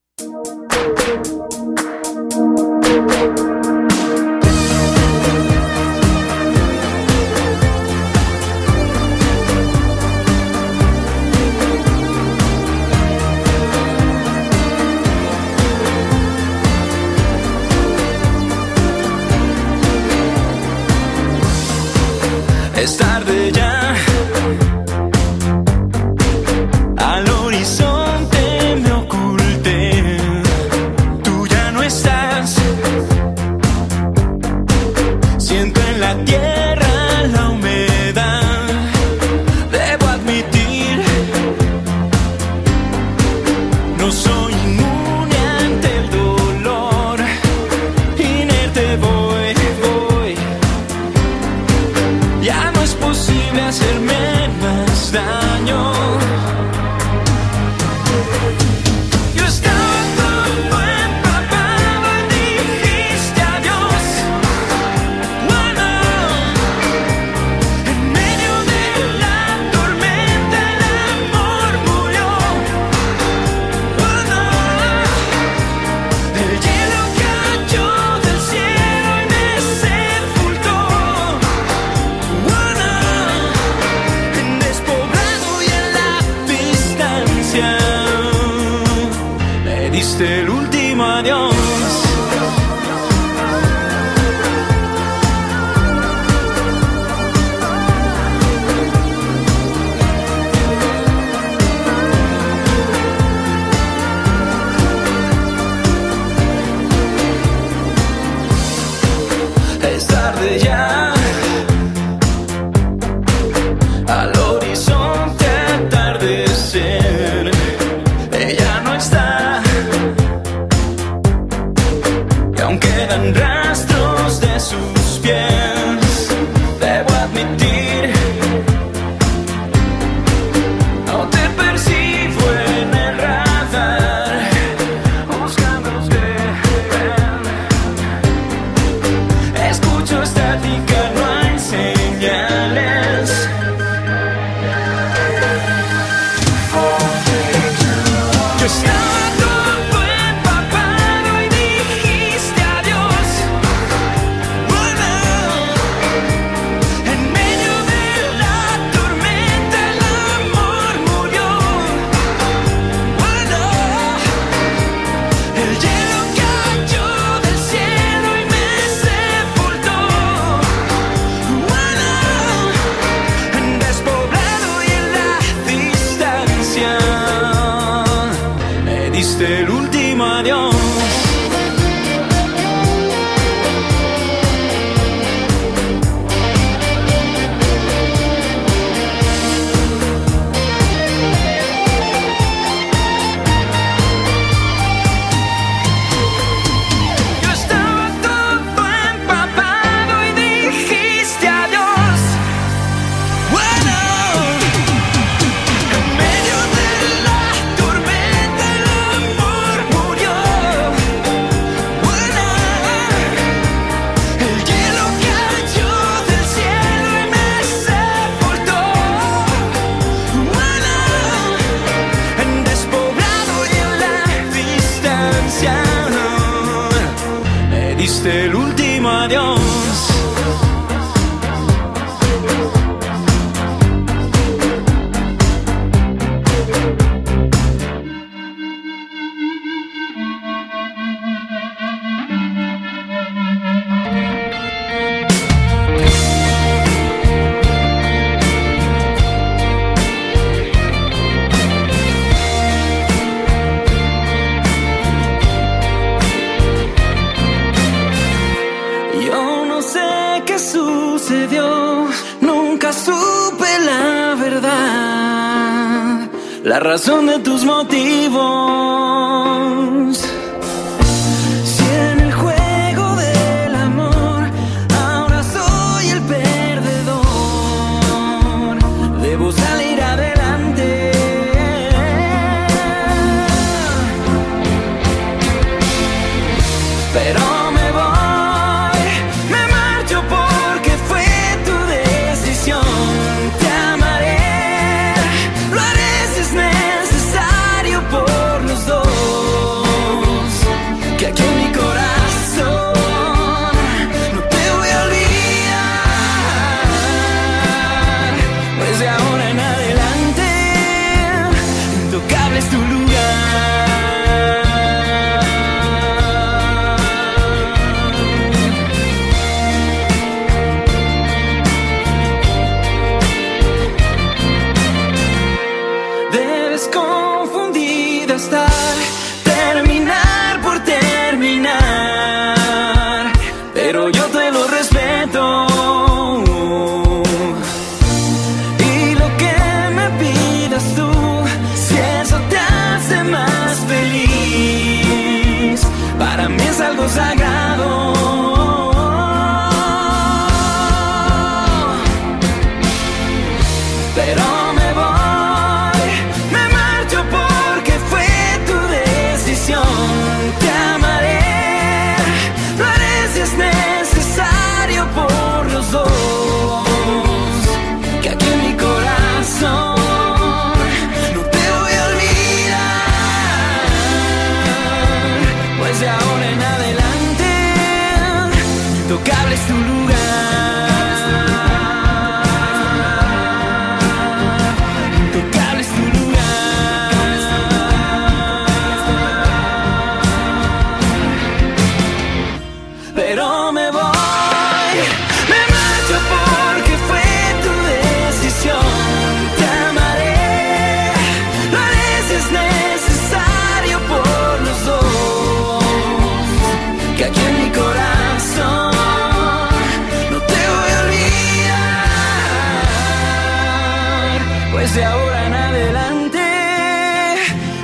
Pues de ahora en adelante,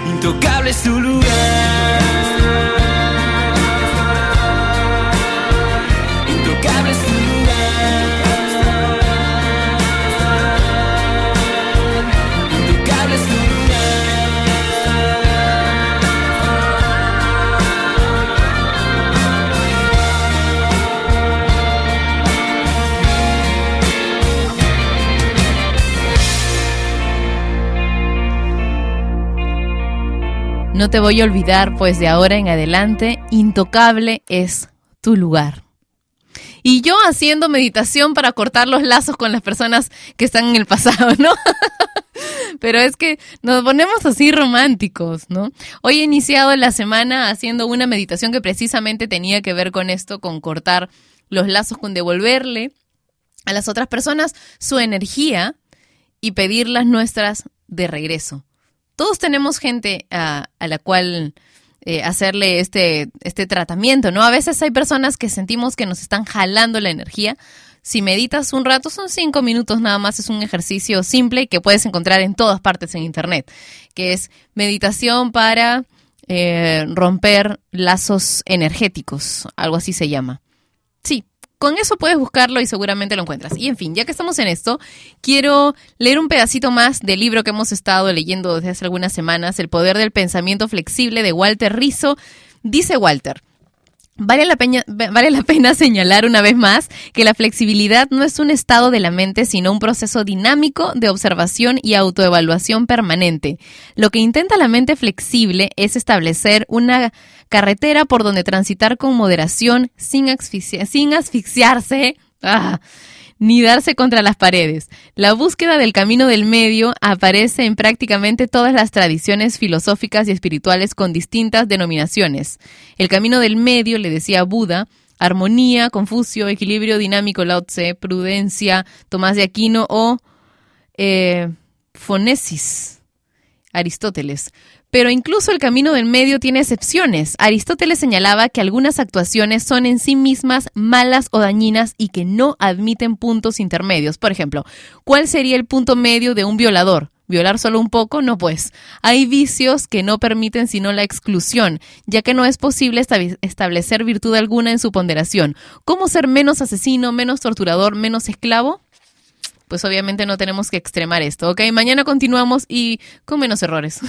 intocable es tu lugar. No te voy a olvidar, pues de ahora en adelante, intocable es tu lugar. Y yo haciendo meditación para cortar los lazos con las personas que están en el pasado, ¿no? Pero es que nos ponemos así románticos, ¿no? Hoy he iniciado la semana haciendo una meditación que precisamente tenía que ver con esto, con cortar los lazos, con devolverle a las otras personas su energía y pedir las nuestras de regreso. Todos tenemos gente a, a la cual eh, hacerle este, este tratamiento, ¿no? A veces hay personas que sentimos que nos están jalando la energía. Si meditas un rato, son cinco minutos nada más, es un ejercicio simple que puedes encontrar en todas partes en Internet, que es meditación para eh, romper lazos energéticos, algo así se llama. Sí, con eso puedes buscarlo y seguramente lo encuentras. Y en fin, ya que estamos en esto, quiero leer un pedacito más del libro que hemos estado leyendo desde hace algunas semanas, El poder del pensamiento flexible de Walter Rizzo. Dice Walter, Vale la, vale la pena señalar una vez más que la flexibilidad no es un estado de la mente, sino un proceso dinámico de observación y autoevaluación permanente. Lo que intenta la mente flexible es establecer una carretera por donde transitar con moderación, sin, sin asfixiarse. ah, ni darse contra las paredes. La búsqueda del camino del medio aparece en prácticamente todas las tradiciones filosóficas y espirituales con distintas denominaciones. El camino del medio, le decía Buda, armonía, Confucio, equilibrio dinámico, Lao Tse, prudencia, Tomás de Aquino o eh, fonesis, Aristóteles. Pero incluso el camino del medio tiene excepciones. Aristóteles señalaba que algunas actuaciones son en sí mismas malas o dañinas y que no admiten puntos intermedios. Por ejemplo, ¿cuál sería el punto medio de un violador? ¿Violar solo un poco? No, pues. Hay vicios que no permiten sino la exclusión, ya que no es posible establecer virtud alguna en su ponderación. ¿Cómo ser menos asesino, menos torturador, menos esclavo? Pues obviamente no tenemos que extremar esto, ¿ok? Mañana continuamos y con menos errores.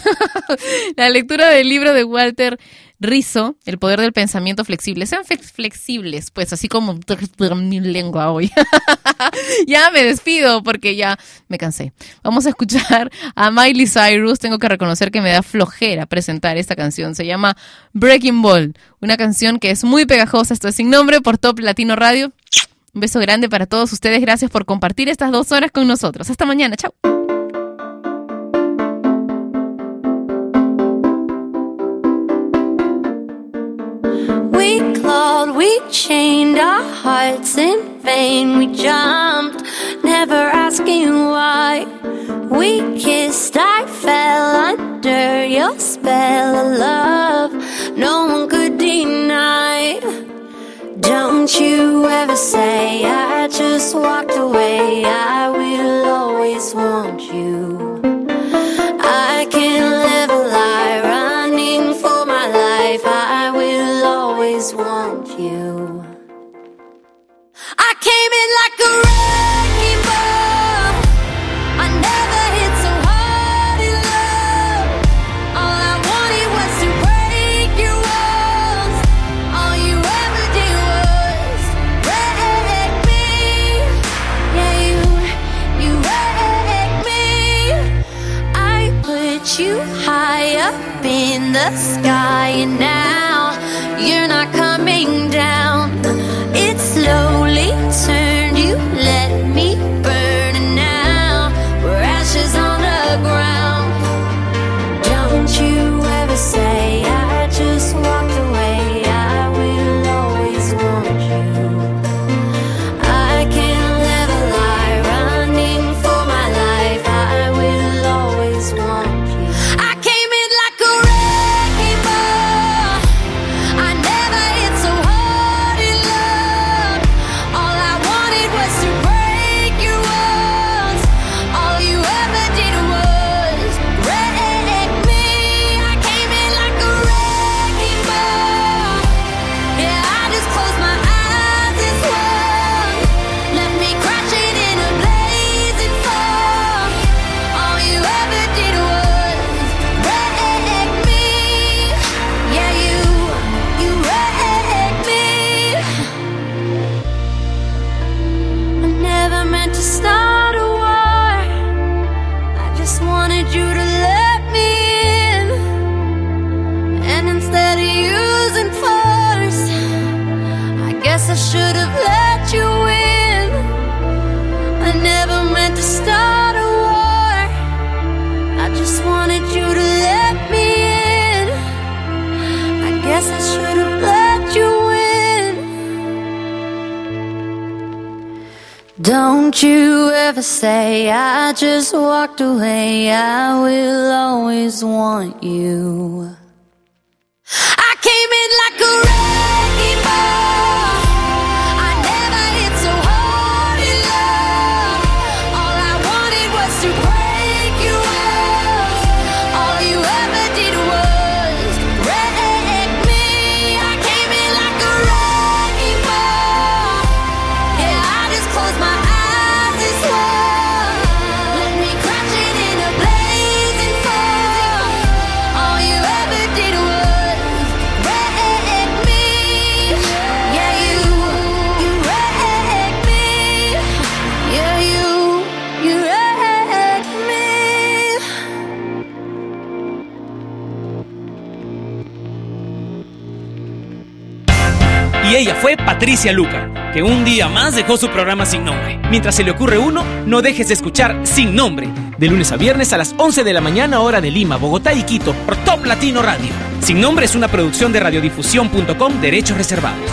la lectura del libro de Walter Rizzo, El poder del pensamiento flexible. Sean flex- flexibles, pues así como mi lengua hoy. ya me despido porque ya me cansé. Vamos a escuchar a Miley Cyrus. Tengo que reconocer que me da flojera presentar esta canción. Se llama Breaking Ball, una canción que es muy pegajosa. Esto es sin nombre por Top Latino Radio. Un beso grande para todos ustedes. Gracias por compartir estas dos horas con nosotros. Hasta mañana. Chao. We clawed, we chained our hearts in vain. We jumped, never asking why. We kissed, I fell under your spell of love. No one could deny. Don't you ever say I just walked away. I the sky, and now Don't you ever say I just walked away. I will always want you. Fue Patricia Luca, que un día más dejó su programa sin nombre. Mientras se le ocurre uno, no dejes de escuchar Sin Nombre, de lunes a viernes a las 11 de la mañana hora de Lima, Bogotá y Quito, por Top Latino Radio. Sin Nombre es una producción de radiodifusión.com, derechos reservados.